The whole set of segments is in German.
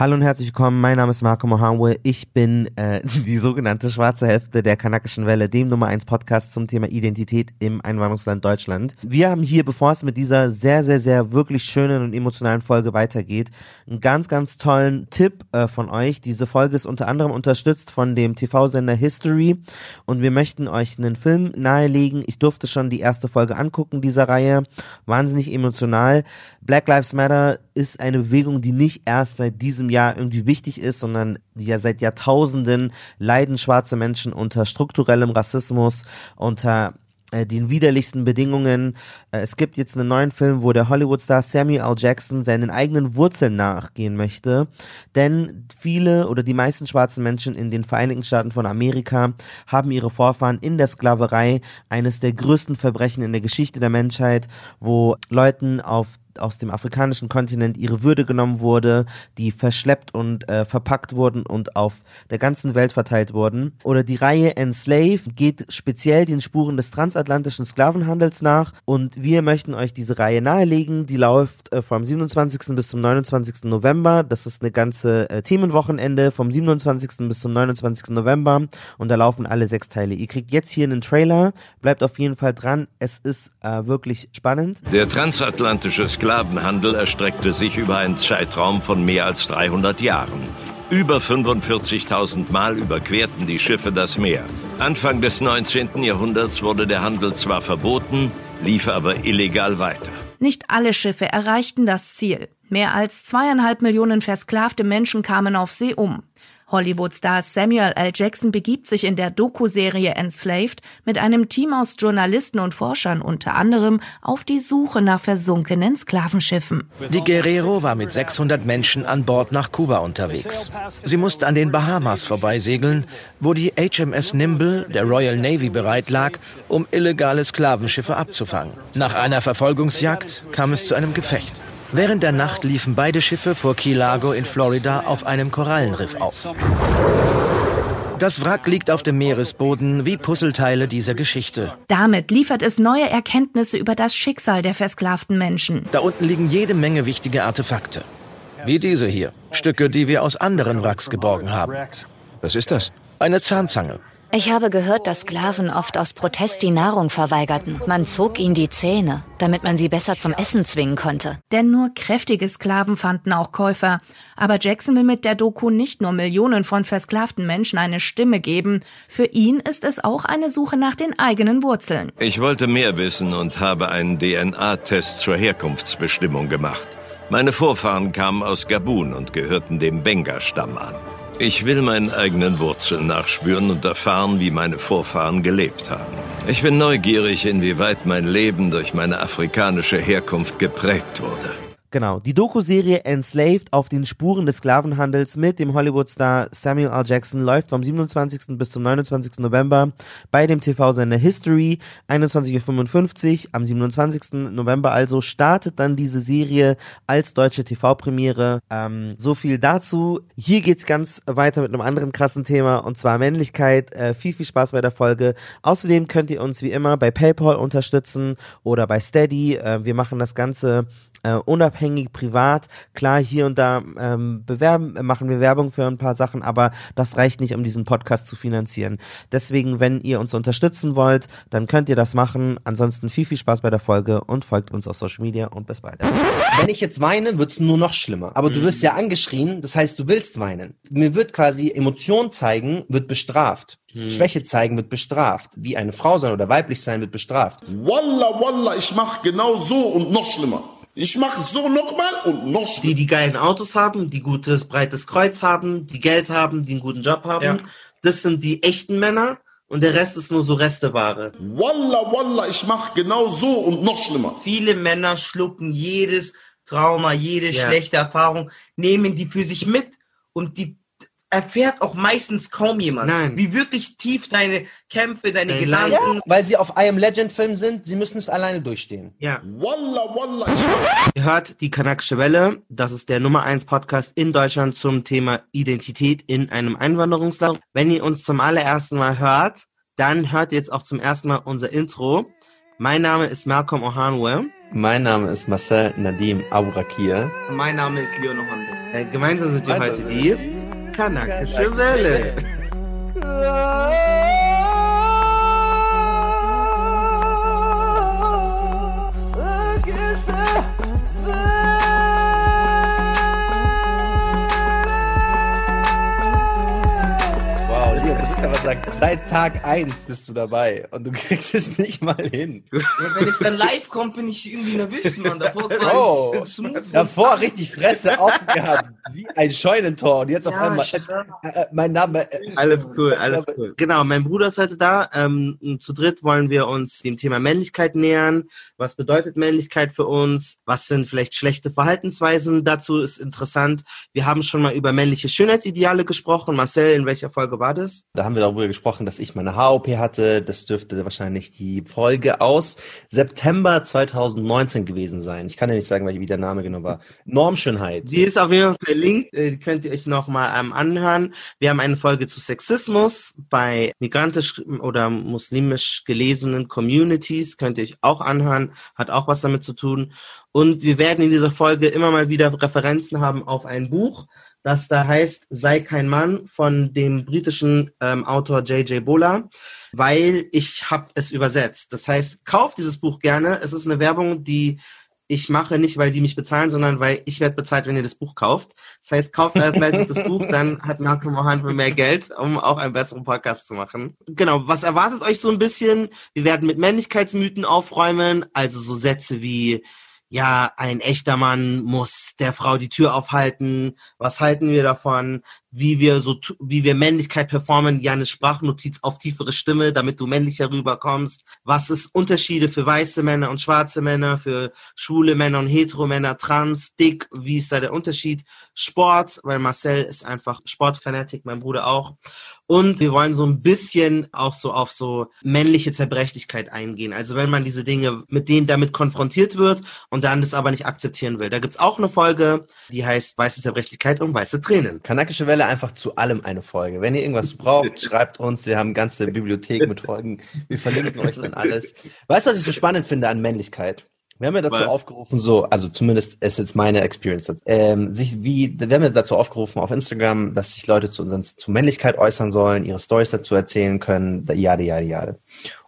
Hallo und herzlich willkommen, mein Name ist Marco Mohanwe. Ich bin äh, die sogenannte schwarze Hälfte der kanakischen Welle, dem Nummer 1 Podcast zum Thema Identität im Einwanderungsland Deutschland. Wir haben hier, bevor es mit dieser sehr, sehr, sehr wirklich schönen und emotionalen Folge weitergeht, einen ganz, ganz tollen Tipp äh, von euch. Diese Folge ist unter anderem unterstützt von dem TV-Sender History und wir möchten euch einen Film nahelegen. Ich durfte schon die erste Folge angucken dieser Reihe. Wahnsinnig emotional. Black Lives Matter ist eine Bewegung, die nicht erst seit diesem Jahr irgendwie wichtig ist, sondern ja seit Jahrtausenden leiden schwarze Menschen unter strukturellem Rassismus, unter äh, den widerlichsten Bedingungen. Äh, es gibt jetzt einen neuen Film, wo der Hollywood-Star Samuel L. Jackson seinen eigenen Wurzeln nachgehen möchte. Denn viele oder die meisten schwarzen Menschen in den Vereinigten Staaten von Amerika haben ihre Vorfahren in der Sklaverei, eines der größten Verbrechen in der Geschichte der Menschheit, wo Leuten auf aus dem afrikanischen Kontinent ihre Würde genommen wurde, die verschleppt und äh, verpackt wurden und auf der ganzen Welt verteilt wurden. Oder die Reihe Enslaved geht speziell den Spuren des transatlantischen Sklavenhandels nach und wir möchten euch diese Reihe nahelegen. Die läuft äh, vom 27. bis zum 29. November. Das ist eine ganze äh, Themenwochenende vom 27. bis zum 29. November und da laufen alle sechs Teile. Ihr kriegt jetzt hier einen Trailer, bleibt auf jeden Fall dran. Es ist äh, wirklich spannend. Der transatlantische Sklavenhandel erstreckte sich über einen Zeitraum von mehr als 300 Jahren. Über 45.000 Mal überquerten die Schiffe das Meer. Anfang des 19. Jahrhunderts wurde der Handel zwar verboten, lief aber illegal weiter. Nicht alle Schiffe erreichten das Ziel. Mehr als zweieinhalb Millionen versklavte Menschen kamen auf See um. Hollywood-Star Samuel L. Jackson begibt sich in der Doku-Serie Enslaved mit einem Team aus Journalisten und Forschern unter anderem auf die Suche nach versunkenen Sklavenschiffen. Die Guerrero war mit 600 Menschen an Bord nach Kuba unterwegs. Sie musste an den Bahamas vorbeisegeln, wo die HMS Nimble der Royal Navy bereit lag, um illegale Sklavenschiffe abzufangen. Nach einer Verfolgungsjagd kam es zu einem Gefecht. Während der Nacht liefen beide Schiffe vor Key Largo in Florida auf einem Korallenriff auf. Das Wrack liegt auf dem Meeresboden wie Puzzleteile dieser Geschichte. Damit liefert es neue Erkenntnisse über das Schicksal der versklavten Menschen. Da unten liegen jede Menge wichtige Artefakte. Wie diese hier. Stücke, die wir aus anderen Wracks geborgen haben. Was ist das? Eine Zahnzange. Ich habe gehört, dass Sklaven oft aus Protest die Nahrung verweigerten. Man zog ihnen die Zähne, damit man sie besser zum Essen zwingen konnte. Denn nur kräftige Sklaven fanden auch Käufer. Aber Jackson will mit der Doku nicht nur Millionen von versklavten Menschen eine Stimme geben. Für ihn ist es auch eine Suche nach den eigenen Wurzeln. Ich wollte mehr wissen und habe einen DNA-Test zur Herkunftsbestimmung gemacht. Meine Vorfahren kamen aus Gabun und gehörten dem Benga-Stamm an. Ich will meinen eigenen Wurzeln nachspüren und erfahren, wie meine Vorfahren gelebt haben. Ich bin neugierig, inwieweit mein Leben durch meine afrikanische Herkunft geprägt wurde. Genau, die Doku-Serie Enslaved auf den Spuren des Sklavenhandels mit dem Hollywood-Star Samuel L. Jackson läuft vom 27. bis zum 29. November bei dem TV-Sender History, 21.55 Uhr. Am 27. November also startet dann diese Serie als deutsche TV-Premiere. Ähm, so viel dazu. Hier geht's ganz weiter mit einem anderen krassen Thema und zwar Männlichkeit. Äh, viel, viel Spaß bei der Folge. Außerdem könnt ihr uns wie immer bei PayPal unterstützen oder bei Steady. Äh, wir machen das Ganze äh, unabhängig, privat. Klar, hier und da ähm, bewerben, machen wir Werbung für ein paar Sachen, aber das reicht nicht, um diesen Podcast zu finanzieren. Deswegen, wenn ihr uns unterstützen wollt, dann könnt ihr das machen. Ansonsten viel, viel Spaß bei der Folge und folgt uns auf Social Media und bis bald. Wenn ich jetzt weine, wird's nur noch schlimmer. Aber du wirst ja angeschrien, das heißt, du willst weinen. Mir wird quasi Emotion zeigen, wird bestraft. Schwäche zeigen wird bestraft. Wie eine Frau sein oder weiblich sein wird bestraft. Wallah, wallah, ich mach genau so und noch schlimmer. Ich mach so nochmal und noch schlimmer. Die, die geilen Autos haben, die gutes, breites Kreuz haben, die Geld haben, die einen guten Job haben. Ja. Das sind die echten Männer und der Rest ist nur so Resteware. Wallah, wallah, ich mach genau so und noch schlimmer. Viele Männer schlucken jedes Trauma, jede Ja. schlechte Erfahrung, nehmen die für sich mit und die erfährt auch meistens kaum jemand. Nein. Wie wirklich tief deine Kämpfe, deine Dein Gedanken. Leid. Weil sie auf I Am Legend Film sind, sie müssen es alleine durchstehen. Ja. Wallah, wallah, ich mach Ihr hört die Kanakische Welle. Das ist der Nummer 1 Podcast in Deutschland zum Thema Identität in einem Einwanderungsland. Wenn ihr uns zum allerersten Mal hört, dann hört ihr jetzt auch zum ersten Mal unser Intro. Mein Name ist Malcolm Ohanwe Mein Name ist Marcel Nadim Abourakir. Mein Name ist Leon Honde. Äh, gemeinsam sind wir Also, heute die Kanakische Welle. Seit, Tag 1 bist du dabei und du kriegst es nicht mal hin. Wenn es dann live kommt, bin ich irgendwie nervös, Mann. Davor Oh. war ich smooth. Davor richtig Fresse offen gehabt, wie ein Scheunentor und jetzt auf Ja, einmal, ich äh, schwör. äh, mein Name, äh, Alles cool, alles Aber- cool. Genau, mein Bruder ist heute da. Ähm, zu dritt wollen wir uns dem Thema Männlichkeit nähern. Was bedeutet Männlichkeit für uns? Was sind vielleicht schlechte Verhaltensweisen? Dazu ist interessant. Wir haben schon mal über männliche Schönheitsideale gesprochen. Marcel, in welcher Folge war das? Da haben wir darüber gesprochen, dass ich meine HOP hatte. Das dürfte wahrscheinlich die Folge aus September 2019 gewesen sein. Ich kann ja nicht sagen, wie der Name genau war. Normschönheit. Die ist auf jeden Fall verlinkt, äh, die könnt ihr euch nochmal ähm, anhören. Wir haben eine Folge zu Sexismus bei migrantisch oder muslimisch gelesenen Communities, könnt ihr euch auch anhören, hat auch was damit zu tun. Und wir werden in dieser Folge immer mal wieder Referenzen haben auf ein Buch, das da heißt Sei kein Mann von dem britischen ähm, Autor J.J. Bola, weil ich habe es übersetzt. Das heißt, kauft dieses Buch gerne. Es ist eine Werbung, die ich mache nicht, weil die mich bezahlen, sondern weil ich werde bezahlt, wenn ihr das Buch kauft. Das heißt, kauft fleißig das Buch, dann hat Malcolm Mohan mehr Geld, um auch einen besseren Podcast zu machen. Genau, was erwartet euch so ein bisschen? Wir werden mit Männlichkeitsmythen aufräumen, also so Sätze wie ja, ein echter Mann muss der Frau die Tür aufhalten. Was halten wir davon? Wie wir so, wie wir Männlichkeit performen? Ja, eine Sprachnotiz auf tiefere Stimme, damit du männlicher rüberkommst. Was ist Unterschiede für weiße Männer und schwarze Männer, für schwule Männer und hetero Männer, trans, dick? Wie ist da der Unterschied? Sport, weil Marcel ist einfach Sportfanatik, mein Bruder auch. Und wir wollen so ein bisschen auch so auf so männliche Zerbrechlichkeit eingehen. Also wenn man diese Dinge, mit denen damit konfrontiert wird und dann das aber nicht akzeptieren will. Da gibt's auch eine Folge, die heißt Weiße Zerbrechlichkeit und weiße Tränen. Kanakische Welle einfach zu allem eine Folge. Wenn ihr irgendwas braucht, schreibt uns. Wir haben ganze Bibliothek mit Folgen. Wir verlinken euch dann alles. Weißt du, was ich so spannend finde an Männlichkeit? Wir haben ja dazu Was? aufgerufen, so, also zumindest ist jetzt meine Experience, ähm, sich wie, wir haben ja dazu aufgerufen auf Instagram, dass sich Leute zu unseren, zu Männlichkeit äußern sollen, ihre Stories dazu erzählen können, jade, jade, jade.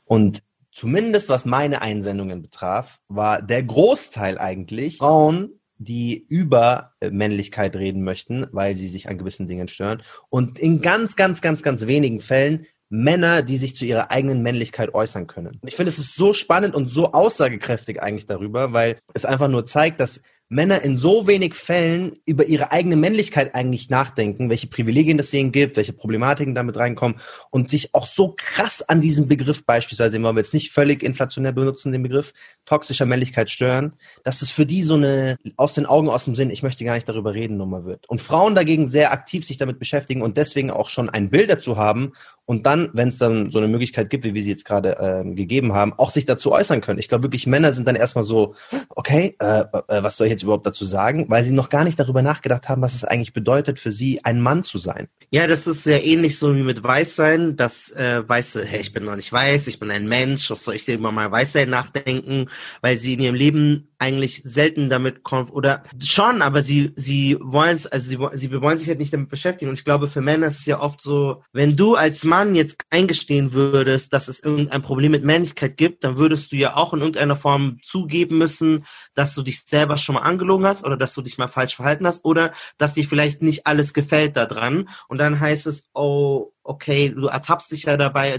Und zumindest was meine Einsendungen betraf, war der Großteil eigentlich Frauen, die über äh, Männlichkeit reden möchten, weil sie sich an gewissen Dingen stören. Und in ganz, ganz, ganz, ganz wenigen Fällen Männer, die sich zu ihrer eigenen Männlichkeit äußern können. Und ich finde, es ist so spannend und so aussagekräftig eigentlich darüber, weil es einfach nur zeigt, dass Männer in so wenig Fällen über ihre eigene Männlichkeit eigentlich nachdenken, welche Privilegien das ihnen gibt, welche Problematiken damit reinkommen und sich auch so krass an diesem Begriff beispielsweise, den wollen wir jetzt nicht völlig inflationär benutzen, den Begriff toxischer Männlichkeit stören, dass es für die so eine aus den Augen, aus dem Sinn, ich möchte gar nicht darüber reden, Nummer wird. Und Frauen dagegen sehr aktiv sich damit beschäftigen und deswegen auch schon ein Bild dazu haben und dann, wenn es dann so eine Möglichkeit gibt, wie wir sie jetzt gerade ähm, gegeben haben, auch sich dazu äußern können. Ich glaube wirklich, Männer sind dann erstmal so, okay, äh, äh, was soll ich jetzt überhaupt dazu sagen? Weil sie noch gar nicht darüber nachgedacht haben, was es eigentlich bedeutet für sie, ein Mann zu sein. Ja, das ist sehr ähnlich so wie mit Weißsein, dass äh, Weiße, hey, ich bin noch nicht weiß, ich bin ein Mensch, was soll ich denn über mein Weißsein nachdenken, weil sie in ihrem Leben eigentlich selten damit konf oder schon, aber sie sie wollen es, also sie, sie wollen sich halt nicht damit beschäftigen und ich glaube für Männer ist es ja oft so, wenn du als Mann jetzt eingestehen würdest, dass es irgendein Problem mit Männlichkeit gibt, dann würdest du ja auch in irgendeiner Form zugeben müssen, dass du dich selber schon mal angelogen hast oder dass du dich mal falsch verhalten hast oder dass dir vielleicht nicht alles gefällt daran und dann heißt es, oh, okay, du ertappst dich ja dabei.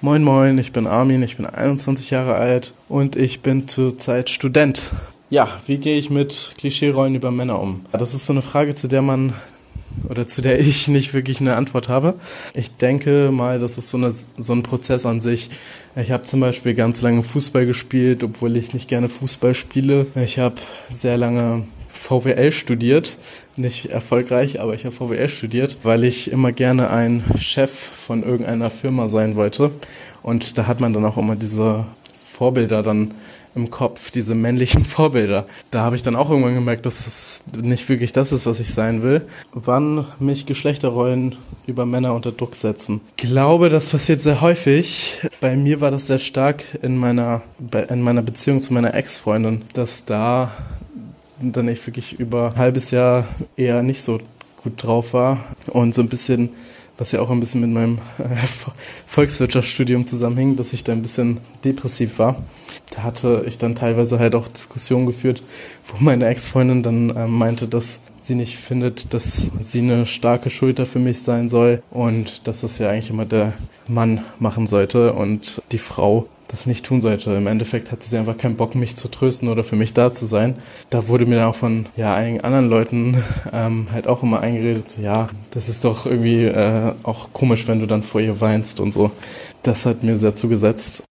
Moin Moin, ich bin Armin, ich bin 21 Jahre alt und ich bin zurzeit Student. Ja, wie gehe ich mit Klischeerollen über Männer um? Das ist so eine Frage, zu der man oder zu der ich nicht wirklich eine Antwort habe. Ich denke mal, das ist so, eine, so ein Prozess an sich. Ich habe zum Beispiel ganz lange Fußball gespielt, obwohl ich nicht gerne Fußball spiele. Ich habe sehr lange VWL studiert, nicht erfolgreich, aber ich habe VWL studiert, weil ich immer gerne ein Chef von irgendeiner Firma sein wollte. Und da hat man dann auch immer diese Vorbilder dann im Kopf, diese männlichen Vorbilder. Da habe ich dann auch irgendwann gemerkt, dass es nicht wirklich das ist, was ich sein will. Wann mich Geschlechterrollen über Männer unter Druck setzen. Ich glaube, das passiert sehr häufig. Bei mir war das sehr stark in meiner, in meiner Beziehung zu meiner Ex-Freundin, dass da dann ich wirklich über ein halbes Jahr eher nicht so gut drauf war und so ein bisschen was ja auch ein bisschen mit meinem äh, Volkswirtschaftsstudium zusammenhing, dass ich da ein bisschen depressiv war. Da hatte ich dann teilweise halt auch Diskussionen geführt, wo meine Ex-Freundin dann äh, meinte, dass sie nicht findet, dass sie eine starke Schulter für mich sein soll und dass das ja eigentlich immer der Mann machen sollte und die Frau das nicht tun sollte. Im Endeffekt hatte sie einfach keinen Bock, mich zu trösten oder für mich da zu sein. Da wurde mir dann auch von ja, einigen anderen Leuten ähm, halt auch immer eingeredet, so, ja, das ist doch irgendwie äh, auch komisch, wenn du dann vor ihr weinst und so. Das hat mir sehr zugesetzt.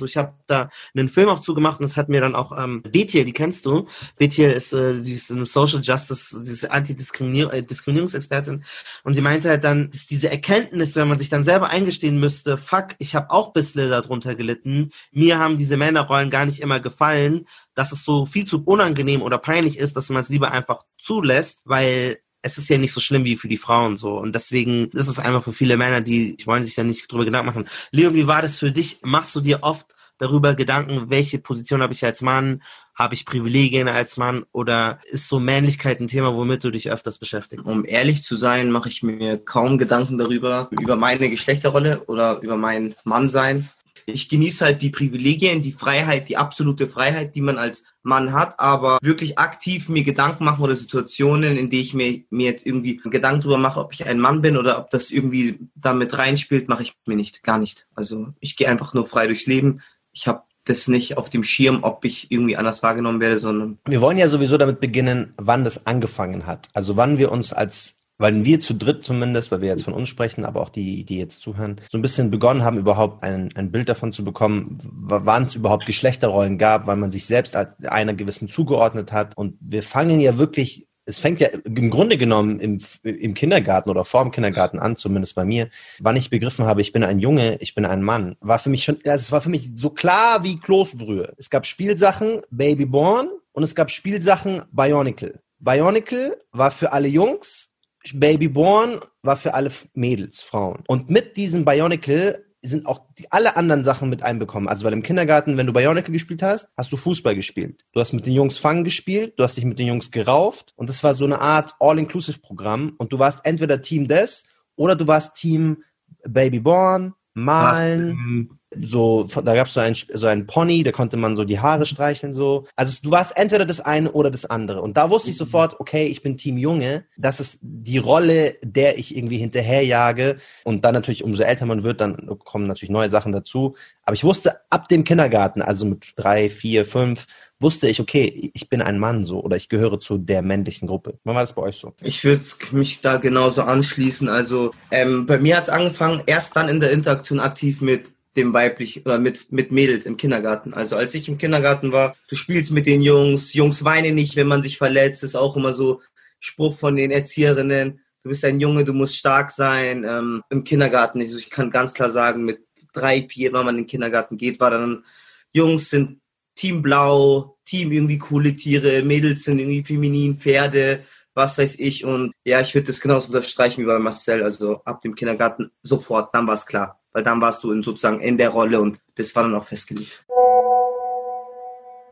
So, ich habe da einen Film auch zugemacht und das hat mir dann auch ähm, Betiel, die kennst du. Betiel ist äh, die eine Social Justice, diese Antidiskriminierungsexpertin und sie meinte halt dann, dass diese Erkenntnis, wenn man sich dann selber eingestehen müsste, fuck, ich habe auch bisschen darunter gelitten, mir haben diese Männerrollen gar nicht immer gefallen, dass es so viel zu unangenehm oder peinlich ist, dass man es lieber einfach zulässt, weil es ist ja nicht so schlimm wie für die Frauen so. Und deswegen ist es einfach für viele Männer, die, wollen sich ja nicht drüber Gedanken machen. Leon, wie war das für dich? Machst du dir oft darüber Gedanken, welche Position habe ich als Mann? Habe ich Privilegien als Mann? Oder ist so Männlichkeit ein Thema, womit du dich öfters beschäftigst? Um ehrlich zu sein, mache ich mir kaum Gedanken darüber, über meine Geschlechterrolle oder über mein Mannsein ich genieße halt die Privilegien, die Freiheit, die absolute Freiheit, die man als Mann hat, aber wirklich aktiv mir Gedanken machen oder Situationen, in denen ich mir, mir jetzt irgendwie Gedanken darüber mache, ob ich ein Mann bin oder ob das irgendwie damit reinspielt, mache ich mir nicht, gar nicht. Also ich gehe einfach nur frei durchs Leben. Ich habe das nicht auf dem Schirm, ob ich irgendwie anders wahrgenommen werde, sondern. Wir wollen ja sowieso damit beginnen, wann das angefangen hat. Also wann wir uns als weil wir zu dritt zumindest, weil wir jetzt von uns sprechen, aber auch die, die jetzt zuhören, so ein bisschen begonnen haben, überhaupt ein, ein Bild davon zu bekommen, wann es überhaupt Geschlechterrollen gab, weil man sich selbst als einer gewissen zugeordnet hat. Und wir fangen ja wirklich es fängt ja im Grunde genommen im, im Kindergarten oder vor dem Kindergarten an, zumindest bei mir, wann ich begriffen habe, ich bin ein Junge, ich bin ein Mann, war für mich schon, also es war für mich so klar wie Kloßbrühe. Es gab Spielsachen Babyborn und es gab Spielsachen Bionicle. Bionicle war für alle Jungs, Babyborn war für alle Mädels, Frauen. Und mit diesem Bionicle sind auch die, alle anderen Sachen mit einbekommen. Also weil im Kindergarten, wenn du Bionicle gespielt hast, hast du Fußball gespielt. Du hast mit den Jungs Fangen gespielt, du hast dich mit den Jungs gerauft und das war so eine Art All-Inclusive-Programm und du warst entweder Team des oder du warst Team Babyborn, Malen, so, da gab es so ein, so ein Pony, da konnte man so die Haare streicheln, so. Also du warst entweder das eine oder das andere. Und da wusste ich mhm. sofort, okay, ich bin Team Junge. Das ist die Rolle, der ich irgendwie hinterherjage. Und dann natürlich, umso älter man wird, dann kommen natürlich neue Sachen dazu. Aber ich wusste ab dem Kindergarten, also mit drei, vier, fünf, wusste ich, okay, ich bin ein Mann so oder ich gehöre zu der männlichen Gruppe. Wann war das bei euch so? Ich würde mich da genauso anschließen. Also ähm, bei mir hat es angefangen, erst dann in der Interaktion aktiv mit dem weiblich oder mit, mit Mädels im Kindergarten. Also als ich im Kindergarten war, du spielst mit den Jungs, Jungs weinen nicht, wenn man sich verletzt, ist auch immer so Spruch von den Erzieherinnen. Du bist ein Junge, du musst stark sein. Ähm, Im Kindergarten, also ich kann ganz klar sagen, mit drei, vier, wenn man in den Kindergarten geht, war dann Jungs sind Team Blau, Team irgendwie coole Tiere, Mädels sind irgendwie feminin, Pferde, was weiß ich. Und ja, ich würde das genauso unterstreichen wie bei Marcel. Also ab dem Kindergarten sofort, dann war es klar weil dann warst du in, sozusagen in der Rolle und das war dann auch festgelegt.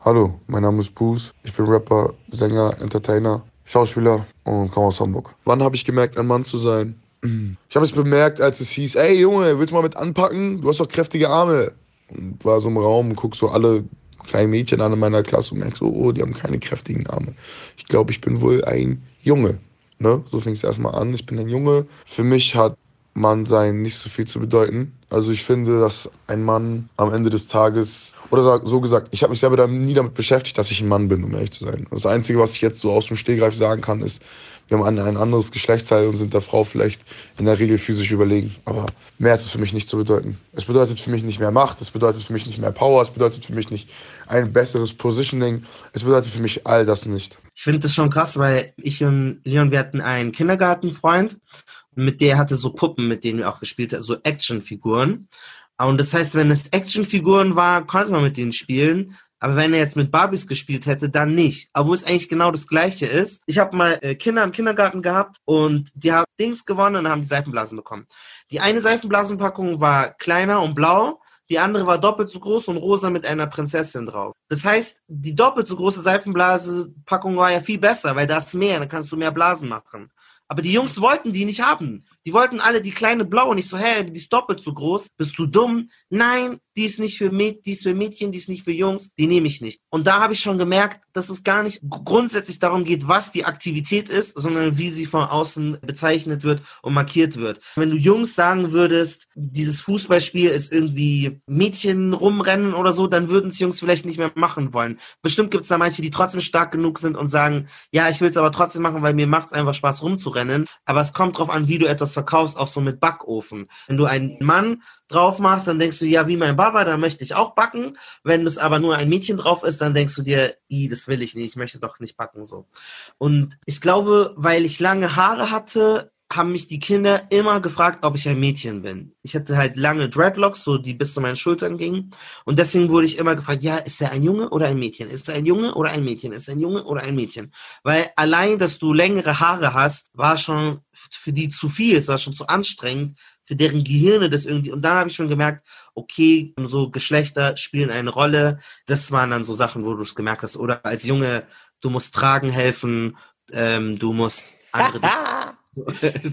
Hallo, mein Name ist Boos. Ich bin Rapper, Sänger, Entertainer, Schauspieler und komme aus Hamburg. Wann habe ich gemerkt, ein Mann zu sein? Ich habe es bemerkt, als es hieß, ey Junge, willst du mal mit anpacken? Du hast doch kräftige Arme. Und war so im Raum und guck so alle kleinen Mädchen an in meiner Klasse und merk so, oh, die haben keine kräftigen Arme. Ich glaube, ich bin wohl ein Junge. Ne? So fing es erstmal an. Ich bin ein Junge. Für mich hat Mann sein nicht so viel zu bedeuten. Also ich finde, dass ein Mann am Ende des Tages, oder so gesagt, ich habe mich selber nie damit beschäftigt, dass ich ein Mann bin, um ehrlich zu sein. Das Einzige, was ich jetzt so aus dem Stehgreif sagen kann, ist, wir haben ein, anderes Geschlechtsteil und sind der Frau vielleicht in der Regel physisch überlegen. Aber mehr hat es für mich nicht zu bedeuten. Es bedeutet für mich nicht mehr Macht, es bedeutet für mich nicht mehr Power, es bedeutet für mich nicht ein besseres Positioning, es bedeutet für mich all das nicht. Ich finde das schon krass, weil ich und Leon, wir hatten einen Kindergartenfreund mit der hatte so Puppen, mit denen wir auch gespielt haben, so Actionfiguren. Und das heißt, wenn es Actionfiguren war, konnte man mit denen spielen. Aber wenn er jetzt mit Barbies gespielt hätte, dann nicht. Obwohl es eigentlich genau das Gleiche ist. Ich habe mal äh, Kinder im Kindergarten gehabt und die haben Dings gewonnen und haben die Seifenblasen bekommen. Die eine Seifenblasenpackung war kleiner und blau, die andere war doppelt so groß und rosa mit einer Prinzessin drauf. Das heißt, die doppelt so große Seifenblasenpackung war ja viel besser, weil da ist mehr, dann kannst du mehr Blasen machen. Aber die Jungs wollten die nicht haben. Die wollten alle die kleine blaue. Und ich so, hä, die ist doppelt so groß. Bist du dumm? Nein, die ist nicht für, Mäd die ist für Mädchen, die ist nicht für Jungs. Die nehme ich nicht. Und da habe ich schon gemerkt, dass es gar nicht grundsätzlich darum geht, was die Aktivität ist, sondern wie sie von außen bezeichnet wird und markiert wird. Wenn du Jungs sagen würdest, dieses Fußballspiel ist irgendwie Mädchen rumrennen oder so, dann würden es Jungs vielleicht nicht mehr machen wollen. Bestimmt gibt es da manche, die trotzdem stark genug sind und sagen, ja, ich will es aber trotzdem machen, weil mir macht es einfach Spaß rumzurennen. Aber es kommt drauf an, wie du etwas verkaufst, auch so mit Backofen. Wenn du einen Mann drauf machst, dann denkst du, ja, wie mein Baba, da möchte ich auch backen. Wenn es aber nur ein Mädchen drauf ist, dann denkst du dir, i, das will ich nicht, ich möchte doch nicht backen, so. Und ich glaube, weil ich lange Haare hatte, haben mich die Kinder immer gefragt, ob ich ein Mädchen bin. Ich hatte halt lange Dreadlocks, so die bis zu meinen Schultern gingen. Und deswegen wurde ich immer gefragt, ja, ist er ein Junge oder ein Mädchen? Ist er ein Junge oder ein Mädchen? Ist er ein Junge oder ein Mädchen? Weil allein, dass du längere Haare hast, war schon für die zu viel, es war schon zu anstrengend, für deren Gehirne das irgendwie. Und dann habe ich schon gemerkt, okay, so Geschlechter spielen eine Rolle. Das waren dann so Sachen, wo du es gemerkt hast. Oder als Junge, du musst tragen helfen, ähm, du musst andere.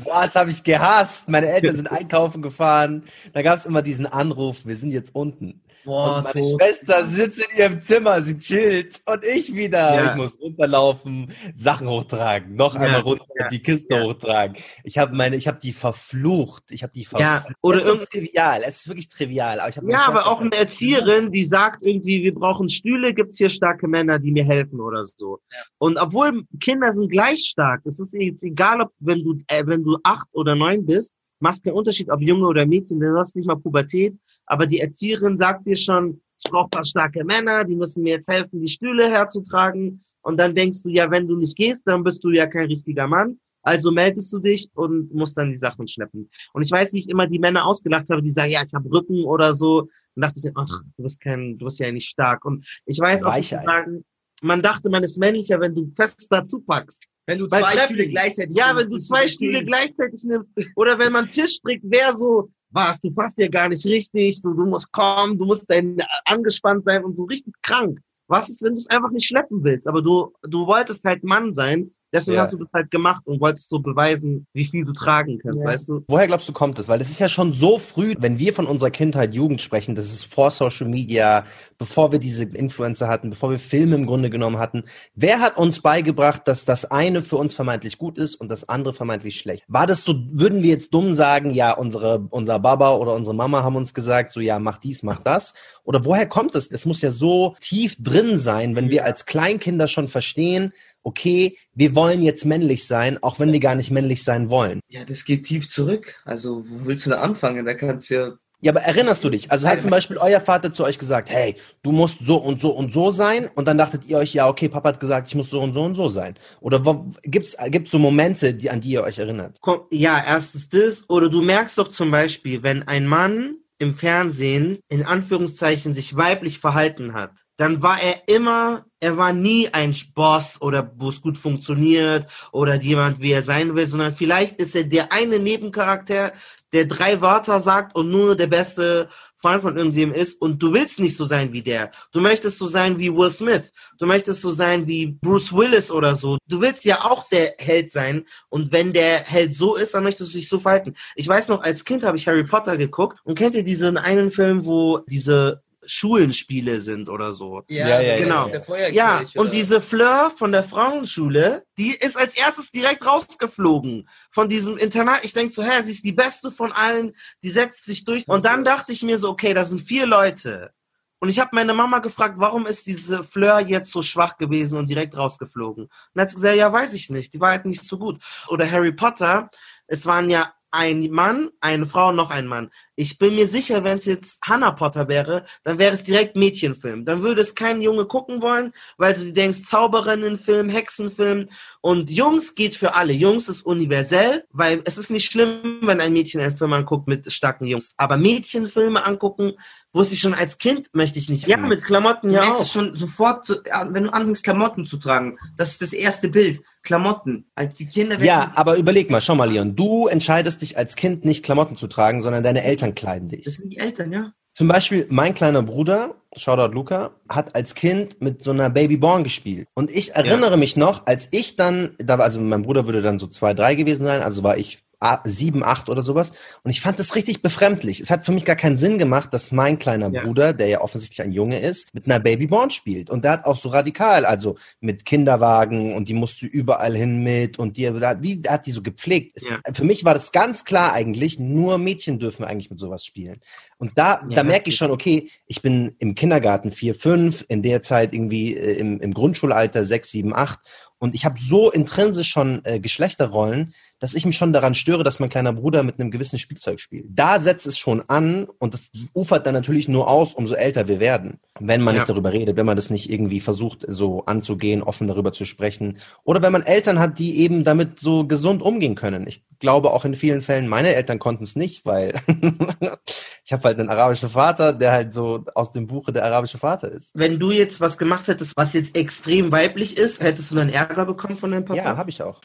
Was habe ich gehasst? Meine Eltern sind einkaufen gefahren. Da gab es immer diesen Anruf, wir sind jetzt unten. Boah, und meine tot. Schwester sitzt in ihrem Zimmer, sie chillt und ich wieder. Ja. Ich muss runterlaufen, Sachen hochtragen, noch ja. einmal runter, ja. die Kiste hochtragen. Ich habe meine, ich habe die verflucht. Ich habe die verflucht. Ja, oder es ist trivial. Es ist wirklich trivial. Aber ja, aber auch eine Erzieherin, die sagt irgendwie, wir brauchen Stühle, gibt's hier starke Männer, die mir helfen oder so. Und obwohl Kinder sind gleich stark, es ist jetzt egal, ob wenn du äh, wenn du acht oder neun bist, machst keinen Unterschied, ob Junge oder Mädchen, denn du hast nicht mal Pubertät aber die Erzieherin sagt dir schon, ich brauche paar starke Männer, die müssen mir jetzt helfen, die Stühle herzutragen. Und dann denkst du, ja, wenn du nicht gehst, dann bist du ja kein richtiger Mann. Also meldest du dich und musst dann die Sachen schleppen. Und ich weiß, wie ich immer die Männer ausgelacht habe, die sagen, ja, ich habe Rücken oder so. Und dachte ich, ach, du bist kein, du bist ja nicht stark. Und ich weiß auch, sagen, man dachte, man ist männlicher, wenn du fest dazu packst. Wenn du zwei Stühle gleichzeitig Ja, wenn du zwei Stühle gleichzeitig nimmst. Oder wenn man Tisch trägt, wer so was, du passt ja gar nicht richtig, so, du musst kommen, du musst dann angespannt sein und so richtig krank. Was ist, wenn du es einfach nicht schleppen willst? Aber du, du wolltest halt Mann sein Deswegen ja. hast du das halt gemacht und wolltest so beweisen, wie viel du tragen kannst, ja. weißt du? Woher glaubst du, kommt das? Weil das ist ja schon so früh, wenn wir von unserer Kindheit, Jugend sprechen, das ist vor Social Media, bevor wir diese Influencer hatten, bevor wir Filme im Grunde genommen hatten. Wer hat uns beigebracht, dass das eine für uns vermeintlich gut ist und das andere vermeintlich schlecht? War das so, würden wir jetzt dumm sagen, ja, unsere, unser Baba oder unsere Mama haben uns gesagt, so, ja, mach dies, mach das? Oder woher kommt es? Es muss ja so tief drin sein, wenn wir als Kleinkinder schon verstehen, okay, wir wollen jetzt männlich sein, auch wenn wir gar nicht männlich sein wollen. Ja, das geht tief zurück. Also, wo willst du da anfangen? Da kannst du ja ja, aber erinnerst du dich? Also hat zum Beispiel euer Vater zu euch gesagt, hey, du musst so und so und so sein und dann dachtet ihr euch, ja, okay, Papa hat gesagt, ich muss so und so und so sein. Oder gibt es gibt's so Momente, die, an die ihr euch erinnert? Ja, erstens das. Oder du merkst doch zum Beispiel, wenn ein Mann im Fernsehen in Anführungszeichen sich weiblich verhalten hat, dann war er immer, er war nie ein Boss oder wo es gut funktioniert oder jemand, wie er sein will, sondern vielleicht ist er der eine Nebencharakter, der drei Wörter sagt und nur der beste Freund von irgendwem ist und du willst nicht so sein wie der. Du möchtest so sein wie Will Smith. Du möchtest so sein wie Bruce Willis oder so. Du willst ja auch der Held sein und wenn der Held so ist, dann möchtest du dich so verhalten. Ich weiß noch, als Kind habe ich Harry Potter geguckt und kennt ihr diesen einen Film, wo diese Schulenspiele sind oder so. Ja, ja, ja genau. Ja, und diese Fleur von der Frauenschule, die ist als erstes direkt rausgeflogen von diesem Internat. Ich denke so, hä, sie ist die beste von allen, die setzt sich durch. Und dann dachte ich mir so, okay, da sind vier Leute. Und ich habe meine Mama gefragt, warum ist diese Fleur jetzt so schwach gewesen und direkt rausgeflogen? Und dann hat sie gesagt, ja, weiß ich nicht, die war halt nicht so gut. Oder Harry Potter, es waren ja ein Mann, eine Frau, noch ein Mann. Ich bin mir sicher, wenn es jetzt Hannah Potter wäre, dann wäre es direkt Mädchenfilm. Dann würde es kein Junge gucken wollen, weil du denkst, Zauberinnenfilm, Hexenfilm. Und Jungs geht für alle. Jungs ist universell, weil es ist nicht schlimm, wenn ein Mädchen einen Film anguckt mit starken Jungs. Aber Mädchenfilme angucken, wusste ich schon als Kind, möchte ich nicht. Ja, mit Klamotten ja auch. schon sofort, wenn du anfängst, Klamotten zu tragen. Das ist das erste Bild. Klamotten. Als die Kinder Ja, aber überleg mal, schau mal, Leon. Du entscheidest dich als Kind nicht Klamotten zu tragen, sondern deine Eltern kleiden dich. Das sind die Eltern, ja. Zum Beispiel mein kleiner Bruder, Shoutout Luca, hat als Kind mit so einer Babyborn gespielt. Und ich erinnere ja. mich noch, als ich dann, da, also mein Bruder würde dann so zwei, drei gewesen sein, also war ich sieben, acht oder sowas. Und ich fand das richtig befremdlich. Es hat für mich gar keinen Sinn gemacht, dass mein kleiner ja. Bruder, der ja offensichtlich ein Junge ist, mit einer Babyborn spielt. Und der hat auch so radikal, also mit Kinderwagen und die musste überall hin mit und die, wie hat die so gepflegt. Ja. für mich war das ganz klar eigentlich, nur Mädchen dürfen eigentlich mit sowas spielen. Und da, ja, da merke ich schon, okay, ich bin im Kindergarten vier, fünf, in der Zeit irgendwie äh, im, im Grundschulalter sechs, sieben, acht und ich habe so intrinsisch schon äh, Geschlechterrollen, dass ich mich schon daran störe, dass mein kleiner Bruder mit einem gewissen Spielzeug spielt. Da setzt es schon an und das ufert dann natürlich nur aus, umso älter wir werden. Wenn man ja. nicht darüber redet, wenn man das nicht irgendwie versucht, so anzugehen, offen darüber zu sprechen. Oder wenn man Eltern hat, die eben damit so gesund umgehen können. Ich glaube auch in vielen Fällen, meine Eltern konnten es nicht, weil ich habe halt einen arabischen Vater, der halt so aus dem Buche der arabische Vater ist. Wenn du jetzt was gemacht hättest, was jetzt extrem weiblich ist, hättest du dann Ärger bekommen von deinem Papa? Ja, habe ich auch.